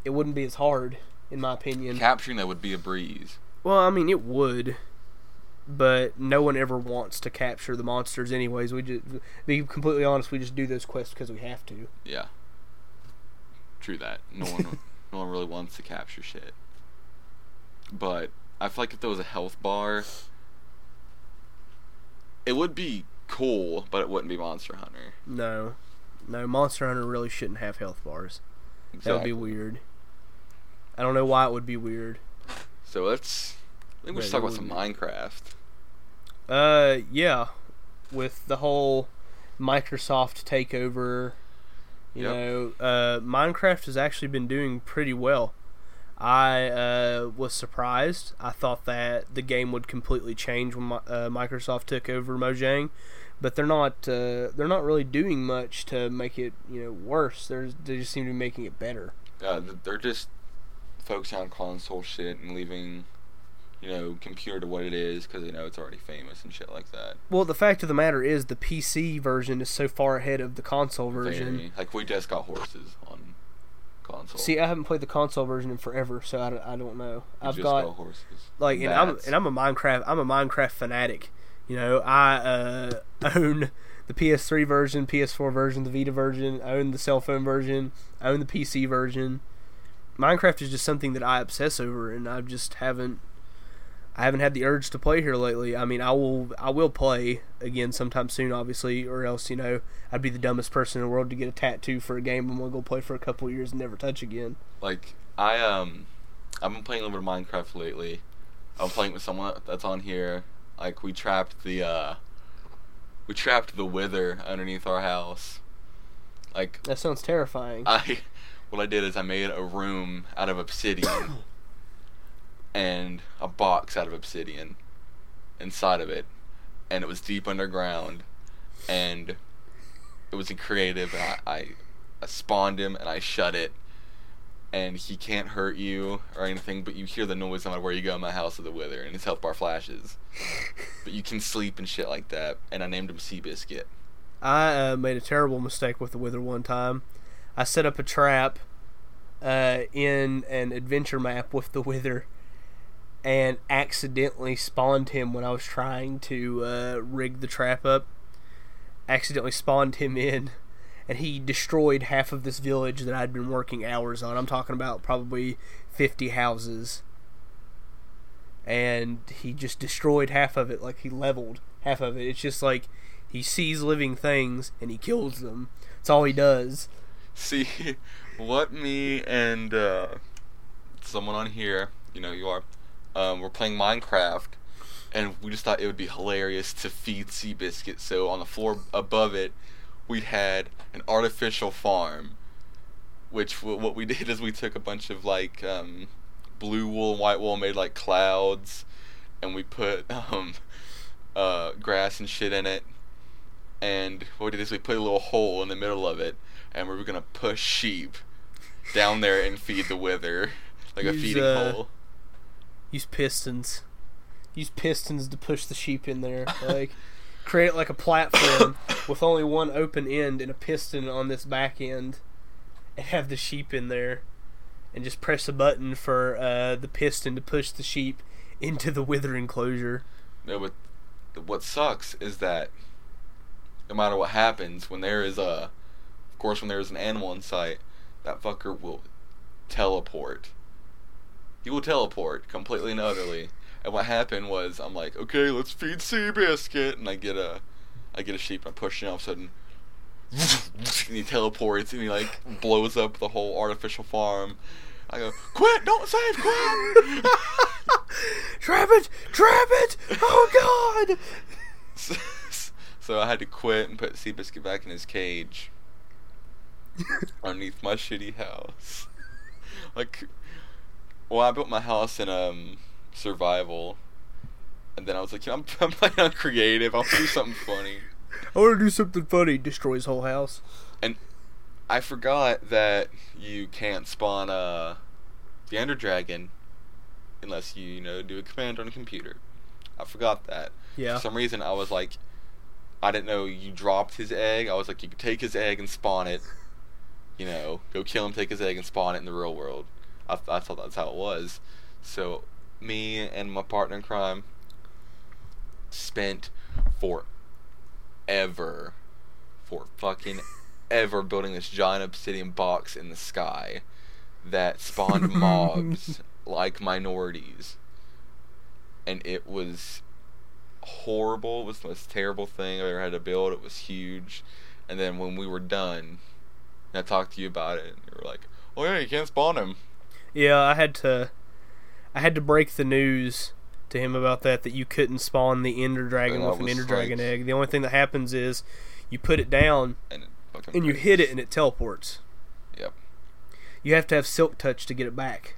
Speaker 1: it wouldn't be as hard in my opinion.
Speaker 2: Capturing that would be a breeze.
Speaker 1: Well, I mean, it would, but no one ever wants to capture the monsters, anyways. We just, be completely honest, we just do those quests because we have to.
Speaker 2: Yeah. True that. No one no one really wants to capture shit. But I feel like if there was a health bar it would be cool, but it wouldn't be Monster Hunter.
Speaker 1: No, no, Monster Hunter really shouldn't have health bars. That would be weird. I don't know why it would be weird.
Speaker 2: So let's I think we should talk about some Minecraft.
Speaker 1: Uh, yeah, with the whole Microsoft takeover, you
Speaker 2: Yep.
Speaker 1: know, uh, Minecraft has actually been doing pretty well. I uh, was surprised. I thought that the game would completely change when uh, Microsoft took over Mojang, but they're not. Uh, they're not really doing much to make it, you know, worse. They're, they just seem to be making it better.
Speaker 2: Uh, they're just focusing on console shit and leaving, you know, computer to what it is because they know it's already famous and shit like that.
Speaker 1: Well, the fact of the matter is, the PC version is so far ahead of the console version.
Speaker 2: Very- like we just got horses on console.
Speaker 1: See, I haven't played the console version in forever, so I don't, I don't know.
Speaker 2: We
Speaker 1: I've
Speaker 2: just
Speaker 1: got
Speaker 2: horses.
Speaker 1: like, and I'm and I'm a Minecraft. I'm a Minecraft fanatic. You know, I uh, own the PS3 version, PS4 version, the Vita version. I own the cell phone version. I own the PC version. Minecraft is just something that I obsess over, and I just haven't. I haven't had the urge to play here lately. I mean, I will. I will play again sometime soon, obviously, or else you know I'd be the dumbest person in the world to get a tattoo for a game I'm gonna go play for a couple years and never touch again.
Speaker 2: like I um I've been playing a little bit of Minecraft lately. I'm playing with someone that's on here. Like we trapped the uh we trapped the wither underneath our house. Like
Speaker 1: That sounds terrifying.
Speaker 2: I what I did is I made a room out of obsidian and a box out of obsidian inside of it and it was deep underground and it was creative and I, I, I spawned him and I shut it and he can't hurt you or anything but you hear the noise no matter where you go in my house of the wither and his health bar flashes but you can sleep and shit like that and I named him Seabiscuit
Speaker 1: I uh, made a terrible mistake with the Wither one time. I set up a trap uh, in an adventure map with the Wither, and accidentally spawned him when I was trying to uh, rig the trap up. Accidentally spawned him in, and he destroyed half of this village that I'd been working hours on. I'm talking about probably 50 houses. And he just destroyed half of it, like he leveled half of it. It's just like he sees living things and he kills them. That's all he does.
Speaker 2: See, what me and uh, someone on here, you know, you are, um, we're playing Minecraft, and we just thought it would be hilarious to feed Seabiscuit. So on the floor above it, we had an artificial farm. Which w- what we did is we took a bunch of like um, blue wool and white wool, made like clouds, and we put um, uh, grass and shit in it. And what we did is we put a little hole in the middle of it, and we were gonna push sheep down there and feed the wither like a feeding
Speaker 1: uh,
Speaker 2: hole.
Speaker 1: Use pistons. Use pistons to push the sheep in there. Like create like a platform with only one open end and a piston on this back end, and have the sheep in there, and just press a button for uh, the piston to push the sheep into the wither enclosure.
Speaker 2: No, but what sucks is that no matter what happens, when there is a, of course, when there is an animal in sight, that fucker will teleport. He will teleport completely and utterly. And what happened was, I'm like, okay, let's feed Seabiscuit, and I get a, I get a sheep, and I push it, and all of a sudden, and he teleports, and he like blows up the whole artificial farm. I go, quit! Don't save! Quit!
Speaker 1: Trap it! Trap it! Oh God!
Speaker 2: so, so I had to quit and put Seabiscuit back in his cage underneath my shitty house. Like, well, I built my house in um survival, and then I was like, I'm, I'm playing on creative. I'll do something funny.
Speaker 1: I want to do something funny. Destroy his whole house.
Speaker 2: And I forgot that you can't spawn uh, the Ender Dragon unless you, you know, do a command on a computer. I forgot that.
Speaker 1: Yeah.
Speaker 2: For some reason, I was like, I didn't know you dropped his egg. I was like, you could take his egg and spawn it. You know, go kill him, take his egg, and spawn it in the real world. I, I thought that's how it was. So, me and my partner in crime spent forever, for fucking ever, building this giant obsidian box in the sky that spawned mobs like minorities. And it was horrible. It was the most terrible thing I ever had to build. It was huge. And then when we were done, I talked to you about it, and you were like, "Oh yeah, you can't spawn him."
Speaker 1: Yeah, I had to I had to break the news to him about that that you couldn't spawn the ender dragon
Speaker 2: And
Speaker 1: with an ender dragon egg. The only thing that happens is you put it down
Speaker 2: And it
Speaker 1: and you hit it and it teleports.
Speaker 2: Yep.
Speaker 1: You have to have silk touch to get it back.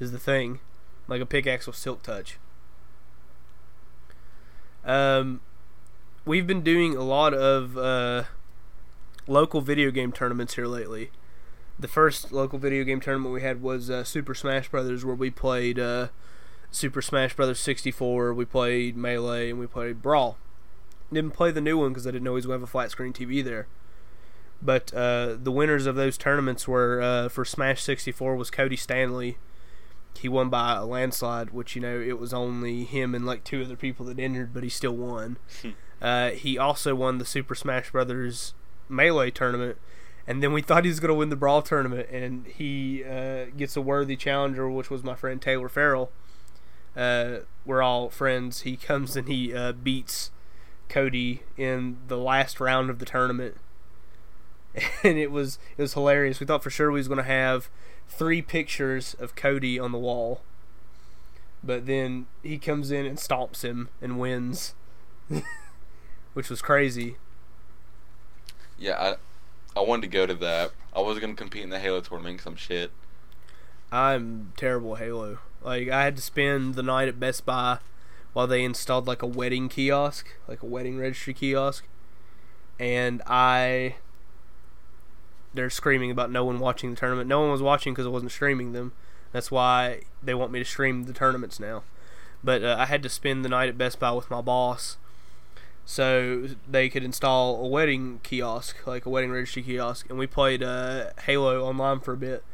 Speaker 1: Is the thing. Like a pickaxe with silk touch. Um we've been doing a lot of uh local video game tournaments here lately. The first local video game tournament we had was uh, Super Smash Brothers, where we played uh, Super Smash Brothers 64. We played Melee and we played Brawl. Didn't play the new one because I didn't know he was going to have a flat screen TV there. But uh, the winners of those tournaments were uh, for Smash 64 was Cody Stanley. He won by a landslide, which you know it was only him and like two other people that entered, but he still won. uh, he also won the Super Smash Brothers Melee tournament, and then we thought he was going to win the Brawl tournament, and he uh, gets a worthy challenger, which was my friend Taylor Farrell. Uh, we're all friends. He comes and he uh, beats Cody in the last round of the tournament, and it was it was hilarious. We thought for sure we was going to have three pictures of Cody on the wall, but then he comes in and stomps him and wins, which was crazy.
Speaker 2: Yeah, I, I wanted to go to that. I was gonna compete in the Halo tournament because I'm shit.
Speaker 1: I'm terrible Halo. Like I had to spend the night at Best Buy while they installed like a wedding kiosk, like a wedding registry kiosk, and I they're screaming about no one watching the tournament. No one was watching because I wasn't streaming them. That's why they want me to stream the tournaments now. But uh, I had to spend the night at Best Buy with my boss, so they could install a wedding kiosk, like a wedding registry kiosk, and we played uh, Halo online for a bit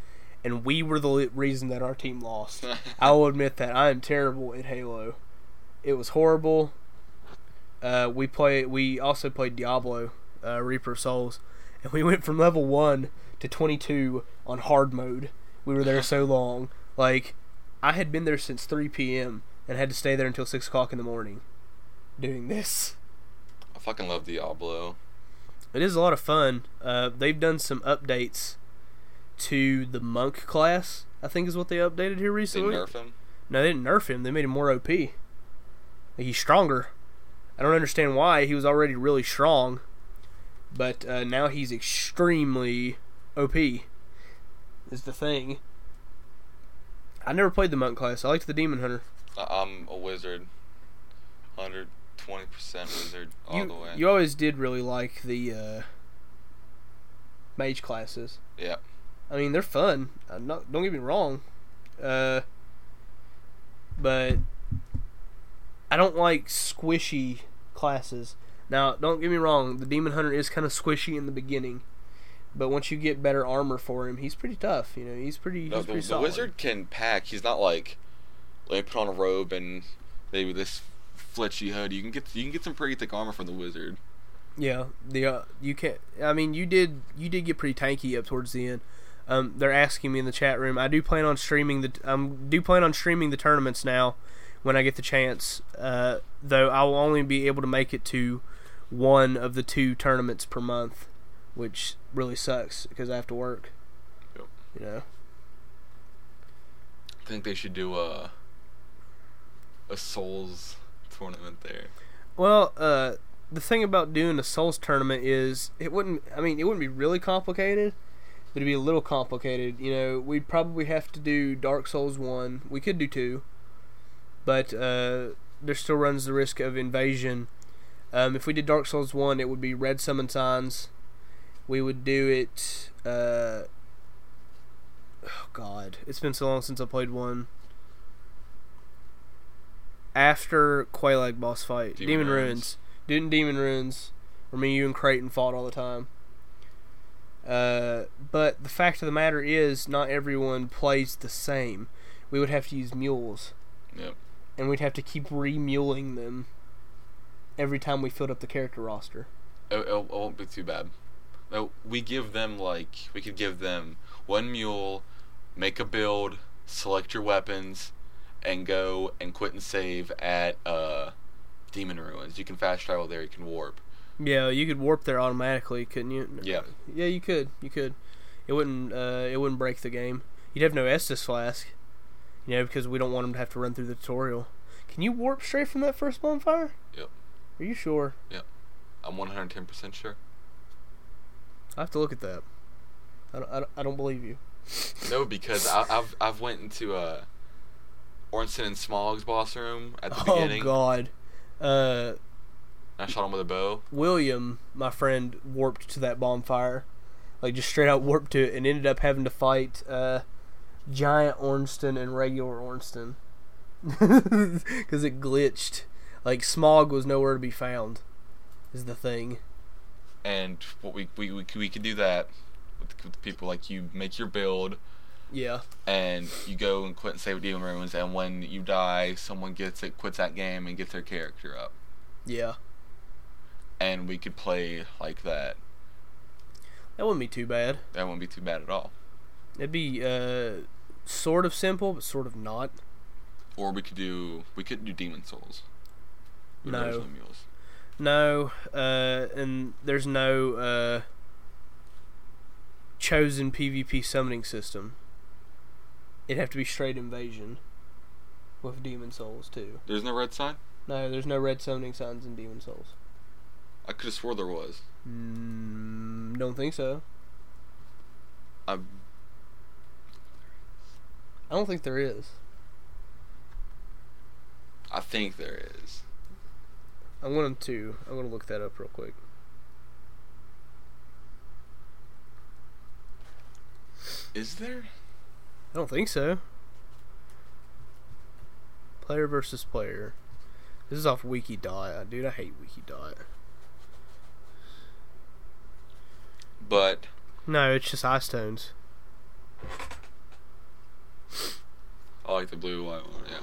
Speaker 1: and we were the reason that our team lost. I will admit that I am terrible at Halo. It was horrible. Uh, we play. We also played Diablo, uh, Reaper of Souls, and we went from level one to twenty two on hard mode. We were there so long. Like, I had been there since three p.m. and had to stay there until six o'clock in the morning, doing this.
Speaker 2: I fucking love Diablo.
Speaker 1: It is a lot of fun. Uh, they've done some updates to the monk class. I think is what they updated here recently.
Speaker 2: They nerf him.
Speaker 1: No, they didn't nerf him. They made him more OP. Like, he's stronger. I don't understand why. He was already really strong, but uh, now he's extremely OP. Is the thing. I never played the monk class. I liked the demon hunter.
Speaker 2: I'm a wizard. 120% wizard all
Speaker 1: you,
Speaker 2: the way.
Speaker 1: you always did really like the uh, mage classes.
Speaker 2: Yeah.
Speaker 1: I mean, they're fun. Uh, not, don't get me wrong. Uh, but I don't like squishy classes. Now, don't get me wrong. The demon hunter is kind of squishy in the beginning, but once you get better armor for him, he's pretty tough. You know, he's pretty.
Speaker 2: No,
Speaker 1: he's
Speaker 2: the,
Speaker 1: pretty
Speaker 2: the wizard can pack. He's not like, me put on a robe and maybe this flitchy hood. You can get you can get some pretty thick armor from the wizard.
Speaker 1: Yeah, the uh, you can't. I mean, you did you did get pretty tanky up towards the end. Um, they're asking me in the chat room. I do plan on streaming the. Um, do plan on streaming the tournaments now, when I get the chance. Uh, though I will only be able to make it to one of the two tournaments per month, which really sucks because I have to work.
Speaker 2: Yep.
Speaker 1: You know.
Speaker 2: I think they should do a a Souls tournament there.
Speaker 1: Well, uh, the thing about doing a Souls tournament is it wouldn't. I mean, it wouldn't be really complicated, but it'd be a little complicated. You know, we'd probably have to do Dark Souls one. We could do two, but uh, there still runs the risk of invasion. Um, if we did Dark Souls one, it would be red summon signs. We would do it. Uh, oh God, it's been so long since I played one. After Quelaag boss fight,
Speaker 2: Demon
Speaker 1: Demon,
Speaker 2: Ruins.
Speaker 1: Ruins. Doing Demon Ruins, where me, you, and Creighton fought all the time. Uh, but the fact of the matter is, not everyone plays the same. We would have to use mules,
Speaker 2: Yep.
Speaker 1: and we'd have to keep remuling them every time we filled up the character roster.
Speaker 2: It, it, it won't be too bad. No, we give them like we could give them one mule, make a build, select your weapons, and go and quit and save at uh, Demon Ruins. You can fast travel there. You can warp.
Speaker 1: Yeah, you could warp there automatically, couldn't you?
Speaker 2: Yeah.
Speaker 1: Yeah, you could. You could. It wouldn't. Uh, it wouldn't break the game. You'd have no Estus flask. You know, because we don't want them to have to run through the tutorial. Can you warp straight from that first bonfire?
Speaker 2: Yep.
Speaker 1: Are you sure? Yep.
Speaker 2: I'm 110% sure.
Speaker 1: I have to look at that. I don't. I don't, I don't believe you.
Speaker 2: No, because I, I've I've went into uh, Ornstein and Smough's boss room at the
Speaker 1: oh
Speaker 2: beginning.
Speaker 1: Oh God. Uh,
Speaker 2: I shot him with a bow.
Speaker 1: William, my friend, warped to that bonfire, like just straight out warped to it, and ended up having to fight uh, giant Ornstein and regular Ornstein because it glitched. Like Smough was nowhere to be found. Is the thing.
Speaker 2: And what we we we, we could do that with, with people like you make your build.
Speaker 1: Yeah.
Speaker 2: and you go and quit and save Demon Ruins, and when you die, someone gets it, quits that game, and gets their character up,
Speaker 1: Yeah.
Speaker 2: and we could play like that.
Speaker 1: That wouldn't be too bad.
Speaker 2: That wouldn't be too bad at all.
Speaker 1: It'd be uh, sort of simple, but sort of not.
Speaker 2: Or we could do we could do Demon Souls.
Speaker 1: No. No, uh, and there's no uh, chosen PvP summoning system. It'd have to be straight invasion with Demon Souls too.
Speaker 2: There's no red sign.
Speaker 1: No, there's no red summoning signs in Demon Souls.
Speaker 2: I could have swore there was.
Speaker 1: Mm, don't think so.
Speaker 2: I
Speaker 1: I don't think there is.
Speaker 2: I think there is.
Speaker 1: I'm going to. I'm going to look that up real quick.
Speaker 2: Is there?
Speaker 1: I don't think so. Player versus player. This is off Wiki.dot. Dude, I hate Wiki.dot.
Speaker 2: But
Speaker 1: No, it's just eye stones.
Speaker 2: I like the blue white one. Yeah.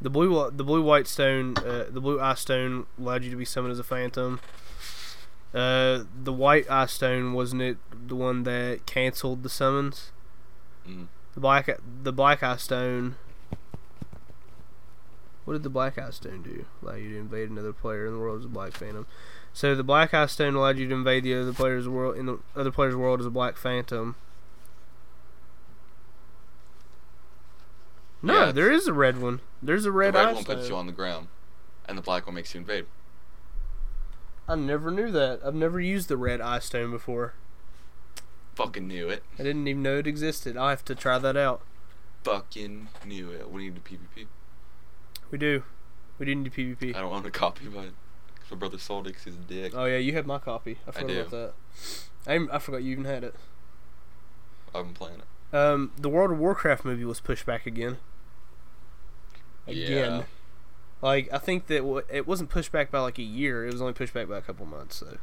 Speaker 1: The blue the blue white stone uh, the blue eye stone allowed you to be summoned as a phantom. Uh, the white eye stone wasn't it the one that canceled the summons?
Speaker 2: Mm.
Speaker 1: The black the black eye stone. What did the black eye stone do? Allow you to invade another player in the world as a black phantom. So the black eye stone allowed you to invade the other player's world in the other player's world as a black phantom. No,
Speaker 2: Yeah,
Speaker 1: there is a red one. There's a red,
Speaker 2: the red
Speaker 1: eye
Speaker 2: one puts you on the ground, and the black one makes you invade.
Speaker 1: I never knew that. I've never used the red eye stone before.
Speaker 2: Fucking knew it.
Speaker 1: I didn't even know it existed. I'll have to try that out.
Speaker 2: Fucking knew it. We need a PvP.
Speaker 1: We do. We do need PvP.
Speaker 2: I don't own a copy, but my brother sold it 'cause he's a dick.
Speaker 1: Oh yeah, you have my copy. I forgot
Speaker 2: do.
Speaker 1: about that. I, even- I forgot you even had it.
Speaker 2: I've been playing it.
Speaker 1: Um, the World of Warcraft movie was pushed back again. Again.
Speaker 2: Yeah.
Speaker 1: Like I think that w- it wasn't pushed back by like a year. It was only pushed back by a couple months. So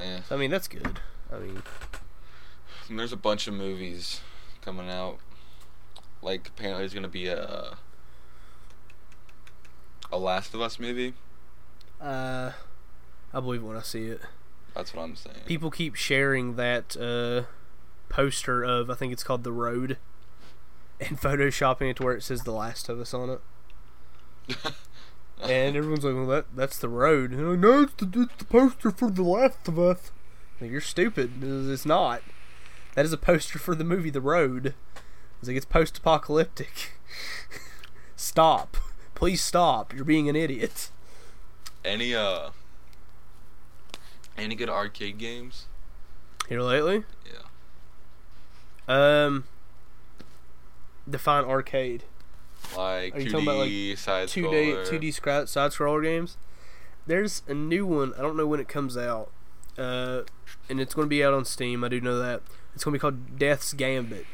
Speaker 2: Eh.
Speaker 1: I mean that's good. I mean
Speaker 2: And there's a bunch of movies coming out. Like apparently there's gonna be a a Last of Us movie.
Speaker 1: uh, I believe when I see it.
Speaker 2: That's what I'm saying.
Speaker 1: People keep sharing that uh poster of I think it's called The Road, and photoshopping it to where it says The Last of Us on it. And everyone's like, "Well, that that's the road." And they're like, no, it's the, it's the poster for The Last of Us. Like, you're stupid. It's it's not. That is a poster for the movie The Road. It's like it's post-apocalyptic. stop, please stop. You're being an idiot.
Speaker 2: any uh any good arcade games?
Speaker 1: Here lately,
Speaker 2: Yeah.
Speaker 1: um, define arcade.
Speaker 2: Like
Speaker 1: Are you
Speaker 2: 2D
Speaker 1: talking about, like,
Speaker 2: side
Speaker 1: Two D two D side scroller games. There's a new one. I don't know when it comes out, uh, and it's going to be out on Steam. I do know that. It's going to be called Death's Gambit,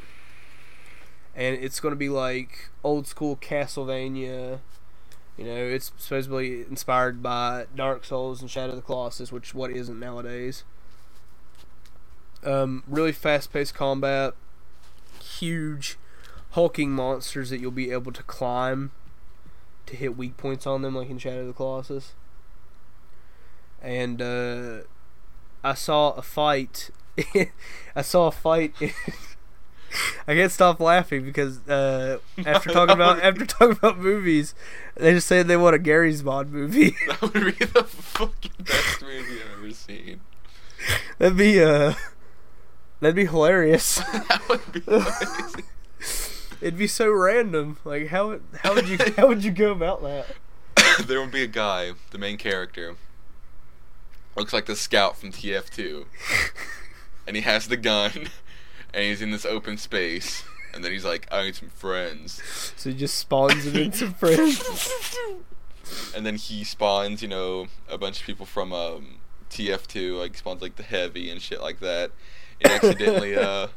Speaker 1: and it's going to be like old school Castlevania. You know, it's supposedly inspired by Dark Souls and Shadow of the Colossus, which what isn't nowadays. Um, really fast paced combat, huge hulking monsters that you'll be able to climb to hit weak points on them, like in Shadow of the Colossus. And uh, I saw a fight. I saw a fight. I can't stop laughing because uh, after talking about after talking about movies, they just said they want a Gary's Mod movie.
Speaker 2: That would be the fucking best movie I've ever seen.
Speaker 1: that'd be uh, that'd be hilarious.
Speaker 2: that would be amazing.
Speaker 1: It'd be so random. Like how how would you how would you go about that?
Speaker 2: there would be a guy, the main character, looks like the scout from TF2, and he has the gun, and he's in this open space, and then he's like, "I need some friends,"
Speaker 1: So he just spawns him into friends.
Speaker 2: and then he spawns, you know, a bunch of people from um, TF2, like spawns like the heavy and shit like that, and accidentally uh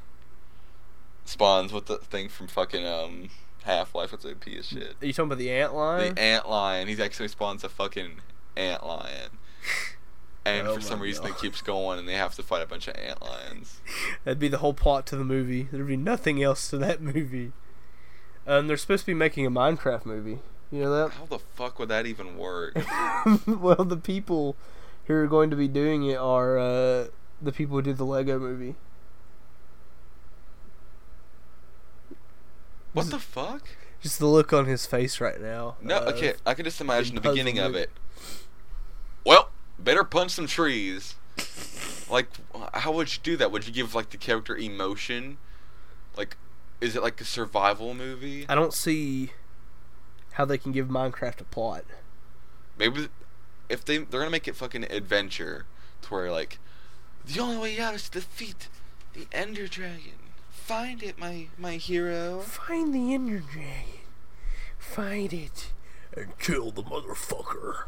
Speaker 2: spawns with the thing from fucking um Half Life. What's that piece of shit?
Speaker 1: Are you talking about the ant lion?
Speaker 2: The ant lion. He's actually spawns a fucking ant lion. And
Speaker 1: Oh
Speaker 2: for some reason
Speaker 1: God.
Speaker 2: it keeps going and they have to fight a bunch of ant lions.
Speaker 1: That'd be the whole plot to the movie. There'd be nothing else to that movie. Um, they're supposed to be making a Minecraft movie. You know that?
Speaker 2: How the fuck would that even work?
Speaker 1: well, the people who are going to be doing it are uh, the people who did the Lego movie.
Speaker 2: What the fuck?
Speaker 1: Just the look on his face right now.
Speaker 2: No,
Speaker 1: uh,
Speaker 2: okay, I can just imagine the beginning of it. Well, better punch some trees. Like, how would you do that? Would you give like the character emotion? Like, is it like a survival movie?
Speaker 1: I don't see how they can give Minecraft a plot.
Speaker 2: Maybe if they they're gonna make it fucking adventure, to where like the only way out is to defeat the Ender Dragon. Find it, my my hero.
Speaker 1: Find the Ender Dragon. Find it. And kill the motherfucker.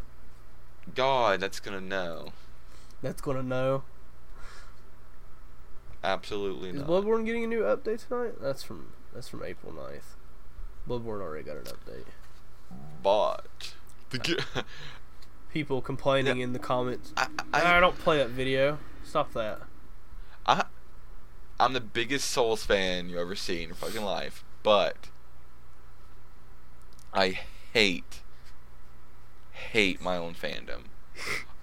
Speaker 2: God, that's gonna know.
Speaker 1: That's gonna know.
Speaker 2: Absolutely not.
Speaker 1: Is
Speaker 2: not.
Speaker 1: Bloodborne getting a new update tonight? That's from that's from April 9th. Bloodborne already got an update.
Speaker 2: But the g-
Speaker 1: People complaining
Speaker 2: Yeah.
Speaker 1: in the comments.
Speaker 2: I,
Speaker 1: I,
Speaker 2: I,
Speaker 1: don't play that video. Stop that.
Speaker 2: I'm the biggest Souls fan you ever seen in your fucking life, but I hate, hate my own fandom.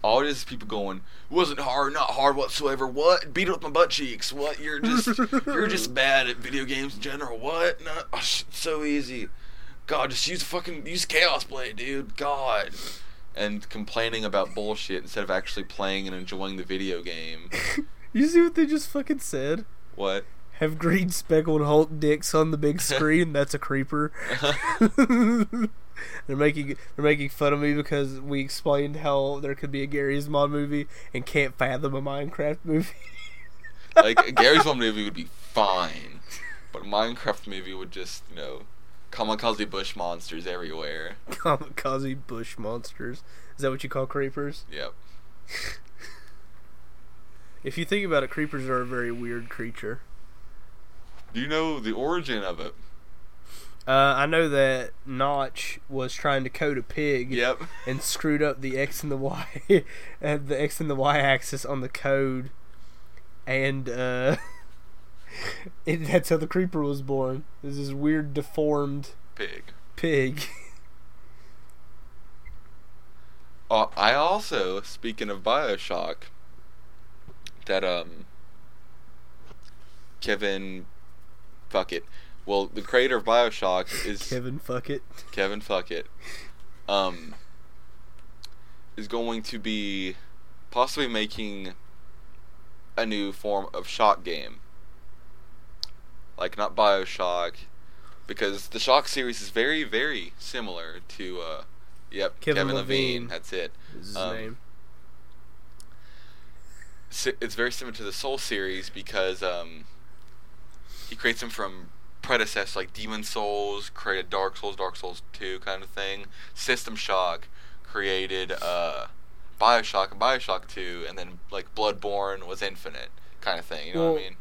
Speaker 2: All this people going, wasn't hard, not hard whatsoever. What? Beat it with my butt cheeks. What? You're just, you're just bad at video games in general. What? Not oh, so easy. God, just use fucking use Chaos Blade, dude. God. And complaining about bullshit instead of actually playing and enjoying the video game.
Speaker 1: You see what they just fucking said?
Speaker 2: What?
Speaker 1: Have green speckled Hulk dicks on the big screen. That's a creeper. they're making they're making fun of me because we explained how there could be a Gary's Mod movie and can't fathom a Minecraft movie.
Speaker 2: like a Gary's Mod movie would be fine, but a Minecraft movie would just you know kamikaze bush monsters everywhere.
Speaker 1: Kamikaze bush monsters. Is that what you call creepers?
Speaker 2: Yep.
Speaker 1: If you think about it, creepers are a very weird creature.
Speaker 2: Do you know the origin of it?
Speaker 1: Uh, I know that Notch was trying to code a pig
Speaker 2: Yep.
Speaker 1: and screwed up the X and the Y, and the X and the Y axis on the code, and uh, it, that's how the creeper was born. This is weird, deformed
Speaker 2: Pig.
Speaker 1: pig.
Speaker 2: Uh, I also, speaking of Bioshock, that um, Kevin, fuck it. Well, the creator of Bioshock is
Speaker 1: Kevin, fuck it.
Speaker 2: Kevin Fuckett, um, is going to be possibly making a new form of shock game. Like not Bioshock, because the Shock series is very, very similar to, uh, yep,
Speaker 1: Kevin
Speaker 2: Kevin, Levine.
Speaker 1: Levine.
Speaker 2: That's it.
Speaker 1: Is his
Speaker 2: Um, it's very similar to the Soul series because um, he creates them from predecessors like Demon Souls, created Dark Souls, Dark Souls 2 kind of thing. System Shock created uh, Bioshock and Bioshock 2, and then like Bloodborne was Infinite kind of thing. You know what I mean?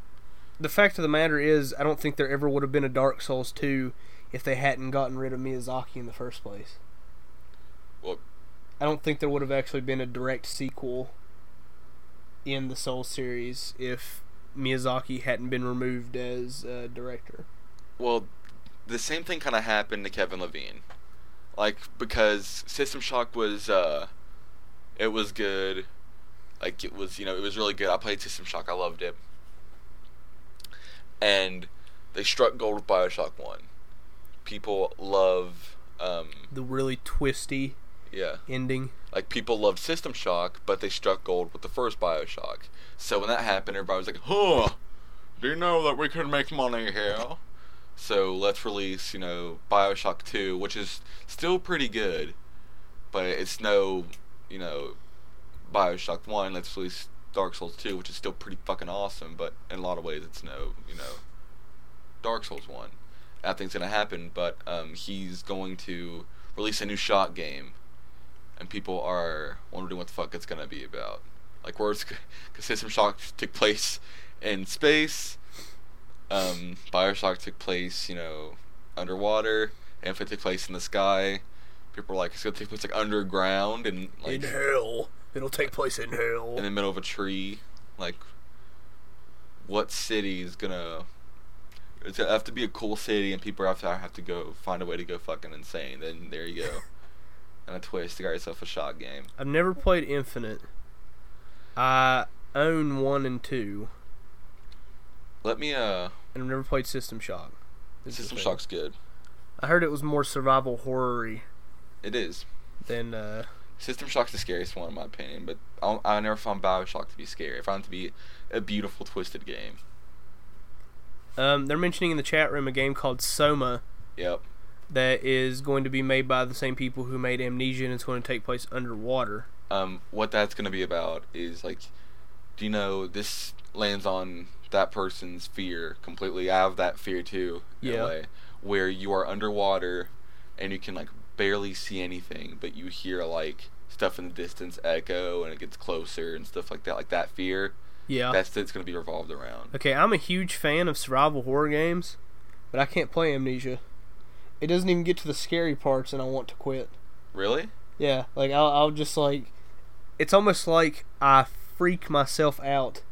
Speaker 1: The fact of the matter is, I don't think there ever would have been a Dark Souls 2 if they hadn't gotten rid of Miyazaki in the first place.
Speaker 2: Well,
Speaker 1: I don't think there would have actually been a direct sequel in the Soul series if Miyazaki hadn't been removed as uh, director.
Speaker 2: well, the same thing kind of happened to Kevin Levine, like because System Shock was uh, it was good, like it was you know it was really good. I played System Shock, I loved it, and they struck gold with Bioshock One. People love, um,
Speaker 1: The really twisty
Speaker 2: yeah,
Speaker 1: ending.
Speaker 2: like people loved System Shock, but they struck gold with the first Bioshock. So when that happened, everybody was like, "Huh? Do you know that we can make money here?" So let's release, you know, Bioshock Two, which is still pretty good, but it's no, you know, Bioshock One. Let's release Dark Souls Two, which is still pretty fucking awesome, but in a lot of ways, it's no, you know, Dark Souls One. Nothing's gonna happen, but um, he's going to release a new shot game and people are wondering what the fuck it's gonna be about. Like, where's because System Shock took place in space, um, Bioshock took place, you know, underwater, and if it took place in the sky, people are like, it's gonna take place like underground and like
Speaker 1: in hell. It'll take place in hell.
Speaker 2: in the middle of a tree. Like, what city is gonna? It's gonna have to be a cool city, and people have to have to go find a way to go fucking insane. Then there you go. And a twist, to get yourself a shot game.
Speaker 1: I've never played Infinite. I own one and two,
Speaker 2: Let me uh
Speaker 1: and I've never played System Shock. is the
Speaker 2: System. Shock's good.
Speaker 1: I heard it was more survival horror-y
Speaker 2: It is.
Speaker 1: than uh,
Speaker 2: System Shock's the scariest one in my opinion, but I, I never found Bioshock to be scary. I found it to be a beautiful, twisted game.
Speaker 1: Um, they're mentioning in the chat room a game called Soma
Speaker 2: Yep.
Speaker 1: That is going to be made by the same people who made Amnesia and it's going to take place underwater.
Speaker 2: Um, what that's gonna be about is like, do you know this lands on that person's fear completely? I have that fear too, in
Speaker 1: Yeah.
Speaker 2: way, where you are underwater and you can like barely see anything, but you hear like stuff in the distance echo and it gets closer and stuff like that. Like that fear.
Speaker 1: Yeah.
Speaker 2: That's it's gonna be revolved around.
Speaker 1: Okay, I'm a huge fan of survival horror games, but I can't play Amnesia. It doesn't even get to the scary parts, and I want to quit.
Speaker 2: Really?
Speaker 1: Yeah, like I'll, I'll just like, it's almost like I freak myself out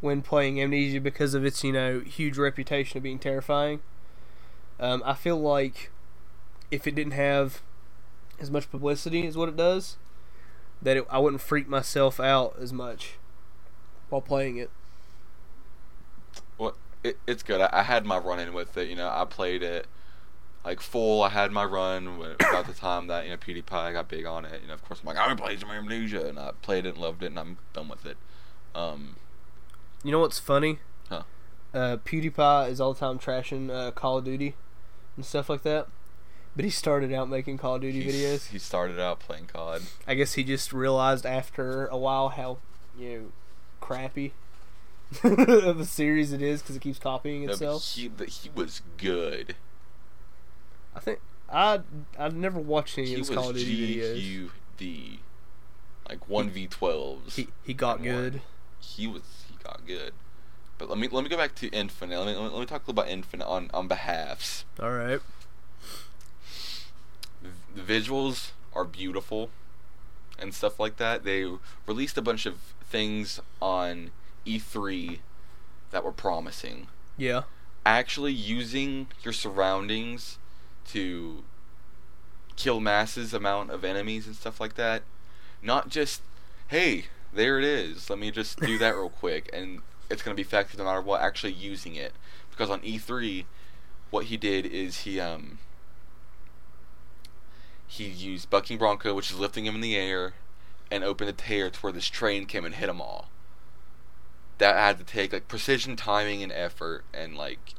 Speaker 1: when playing Amnesia because of its you know huge reputation of being terrifying. Um, I feel like if it didn't have as much publicity as what it does, that it, I wouldn't freak myself out as much while playing it.
Speaker 2: Well, it, it's good. I, I had my run in with it. You know, I played it like full. I had my run about the time that you know PewDiePie got big on it. You know, of course, I'm like, I'm gonna play some Amnesia, and I played it and loved it, and I'm done with it. Um,
Speaker 1: You know what's funny?
Speaker 2: Huh.
Speaker 1: Uh, PewDiePie is all the time trashing uh, Call of Duty and stuff like that. But he started out making Call of Duty
Speaker 2: he's-
Speaker 1: videos.
Speaker 2: He started out playing COD.
Speaker 1: I guess he just realized after a while how you know crappy of a series it is because it keeps copying
Speaker 2: No,
Speaker 1: itself.
Speaker 2: he, he was good.
Speaker 1: I think I I've never watched any
Speaker 2: He
Speaker 1: of
Speaker 2: was
Speaker 1: his Call of Duty videos.
Speaker 2: GUD, like one v twelves.
Speaker 1: He he got
Speaker 2: and won.
Speaker 1: good.
Speaker 2: He was he got good. But let me let me go back to Infinite. Let me let me, let me talk a little about Infinite on on behalfs.
Speaker 1: All right.
Speaker 2: the visuals are beautiful and stuff like that. They released a bunch of things on E3 that were promising.
Speaker 1: Yeah.
Speaker 2: Actually using your surroundings to kill masses amount of enemies and stuff like that. Not just, hey, there it is. Let me just do that real quick and it's going to be effective no matter what actually using it. Because on E3 what he did is he um he used bucking bronco, which is lifting him in the air, and opened a tear to where this train came and hit them all. That had to take like precision, timing, and effort, and like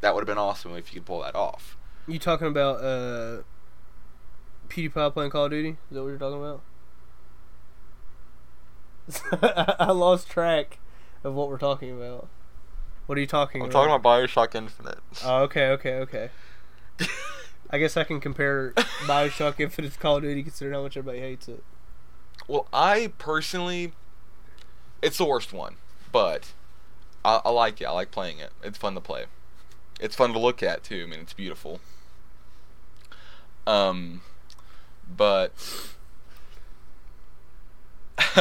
Speaker 2: that would have been awesome if you could pull that off.
Speaker 1: You talking about uh PewDiePie playing Call of Duty? Is that what you're talking about? I lost track of what we're talking about. What are you talking about?
Speaker 2: I'm talking about Bioshock Infinite.
Speaker 1: Oh, okay, okay, okay. I guess I can compare Bioshock Infinite to Call of Duty considering how much everybody hates it.
Speaker 2: well, I personally, it's the worst one, but I, I like it. I like playing it. It's fun to play. It's fun to look at too. I mean, it's beautiful. Um, but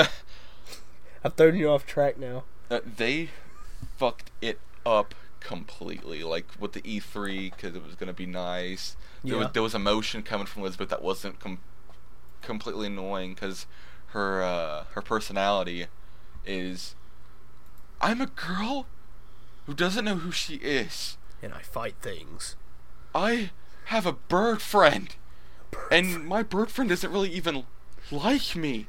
Speaker 1: I've thrown you off track now.
Speaker 2: Uh, they fucked it up completely. Like with the E3, because it was gonna be nice. There was
Speaker 1: Yeah.
Speaker 2: there was emotion coming from Elizabeth that wasn't com- completely annoying because her uh, her personality is I'm a girl who doesn't know who she is.
Speaker 1: And I fight things.
Speaker 2: I have a bird friend, and my bird friend doesn't really even like me.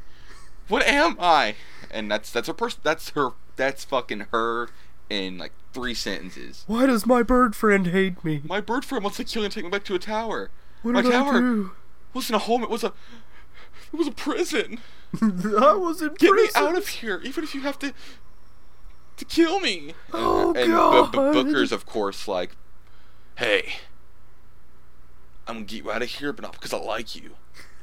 Speaker 2: What am I? And that's that's her person. That's her. That's fucking her in like three sentences.
Speaker 1: Why does my bird friend hate me?
Speaker 2: My bird friend wants to kill me and take me back to a tower.
Speaker 1: What
Speaker 2: my
Speaker 1: did
Speaker 2: tower
Speaker 1: I do?
Speaker 2: wasn't a home. It was a. It was a prison.
Speaker 1: I was in
Speaker 2: Get me out of here, even if you have to. To kill me.
Speaker 1: Oh,
Speaker 2: and Bu- Bu-
Speaker 1: God.
Speaker 2: Booker's of course like, hey. I'm gonna get you out of here, but not because I like you.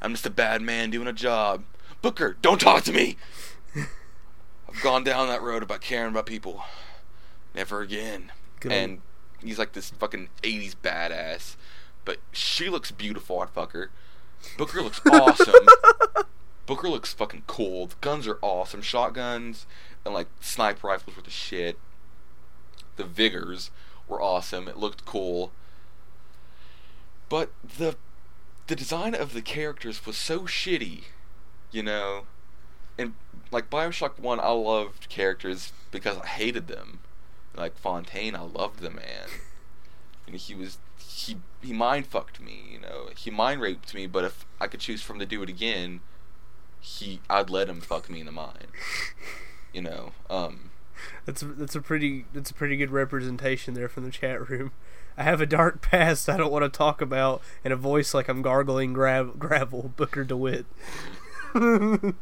Speaker 2: I'm just a bad man doing a job. Booker, don't talk to me. I've gone down that road about caring about people. Never again.
Speaker 1: Good
Speaker 2: and he's like this fucking 80s badass. But she looks beautiful, I'd fuck her. Booker looks awesome. Booker looks fucking cool. The guns are awesome. Shotguns and like sniper rifles were the shit. The vigors were awesome. It looked cool. But the the design of the characters was so shitty, you know. And like BioShock 1, I loved characters because I hated them. Like Fontaine, I loved the man. And he was he he mind fucked me, you know. He mind raped me, but if I could choose from to do it again, he I'd let him fuck me in the mind. You know. Um
Speaker 1: That's a, that's a pretty that's a pretty good representation there from the chat room. I have a dark past I don't want to talk about, and a voice like I'm gargling gra- gravel. Booker DeWitt.
Speaker 2: like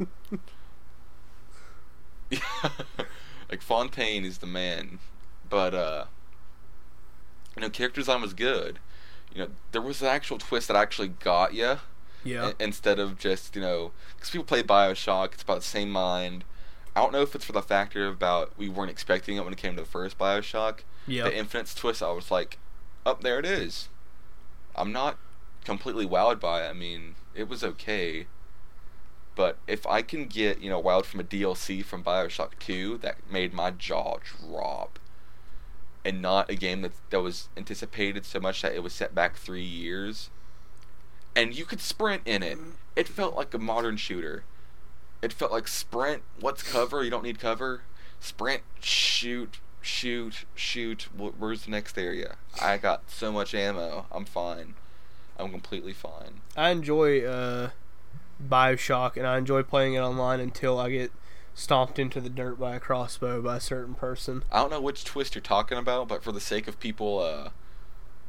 Speaker 2: Fontaine is the man, but uh, you know, character design was good. You know, there was an actual twist that actually got you
Speaker 1: yeah.
Speaker 2: instead of just you know, because people play Bioshock, it's about the same mind. I don't know if it's for the factor about we weren't expecting it when it came to the first Bioshock.
Speaker 1: Yeah.
Speaker 2: The Infinite's twist, I was like, up there it is. I'm not completely wowed by it. I mean, it was okay. But if I can get you know wowed from a DLC from Bioshock Two, that made my jaw drop. And not a game that that was anticipated so much that it was set back three years. And you could sprint in it. It felt like a modern shooter. It felt like sprint. What's cover? You don't need cover. Sprint, shoot, shoot, shoot. Where's the next area? I got so much ammo. I'm fine. I'm completely fine.
Speaker 1: I enjoy uh, Bioshock, and I enjoy playing it online until I get stomped into the dirt by a crossbow by a certain person
Speaker 2: I don't know which twist you're talking about, but for the sake of people, uh,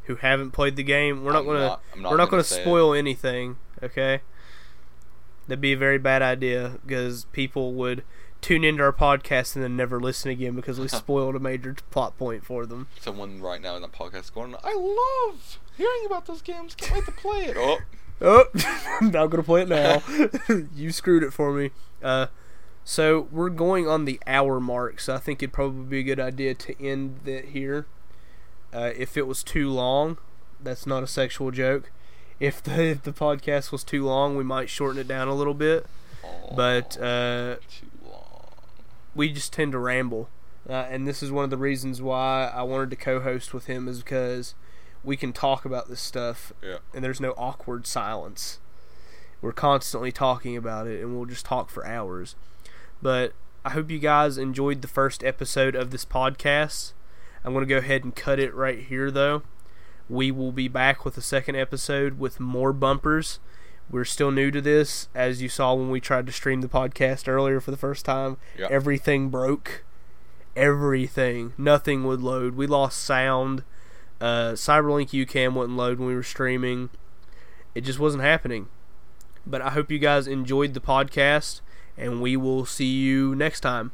Speaker 1: who haven't played the game. We're not
Speaker 2: I'm
Speaker 1: gonna
Speaker 2: not- not
Speaker 1: we're not
Speaker 2: gonna
Speaker 1: gonna
Speaker 2: say it.
Speaker 1: spoil anything. Okay, that'd be a very bad idea because people would tune into our podcast and then never listen again because we spoiled a major plot point for them.
Speaker 2: someone right now in the podcast going, "I love hearing about those games. Can't wait to play it." Oh,
Speaker 1: Oh, I'm not gonna play it now. you screwed it for me. Uh, so we're going on the hour mark, so I think it'd probably be a good idea to end it here. Uh, if it was too long, that's not a sexual joke. If the if the podcast was too long, we might shorten it down a little bit. But uh,
Speaker 2: too long.
Speaker 1: We just tend to ramble, uh, and this is one of the reasons why I wanted to co-host with him is because we can talk about this stuff
Speaker 2: Yeah.
Speaker 1: and there's no awkward silence. We're constantly talking about it, and we'll just talk for hours. But I hope you guys enjoyed the first episode of this podcast. I'm going to go ahead and cut it right here, though. We will be back with a second episode with more bumpers. We're still new to this, as you saw when we tried to stream the podcast earlier for the first time.
Speaker 2: Yeah.
Speaker 1: Everything broke. Everything. Nothing would load. We lost sound. Uh, Cyberlink YouCam wouldn't load when we were streaming. It just wasn't happening. But I hope you guys enjoyed the podcast, and we will see you next time.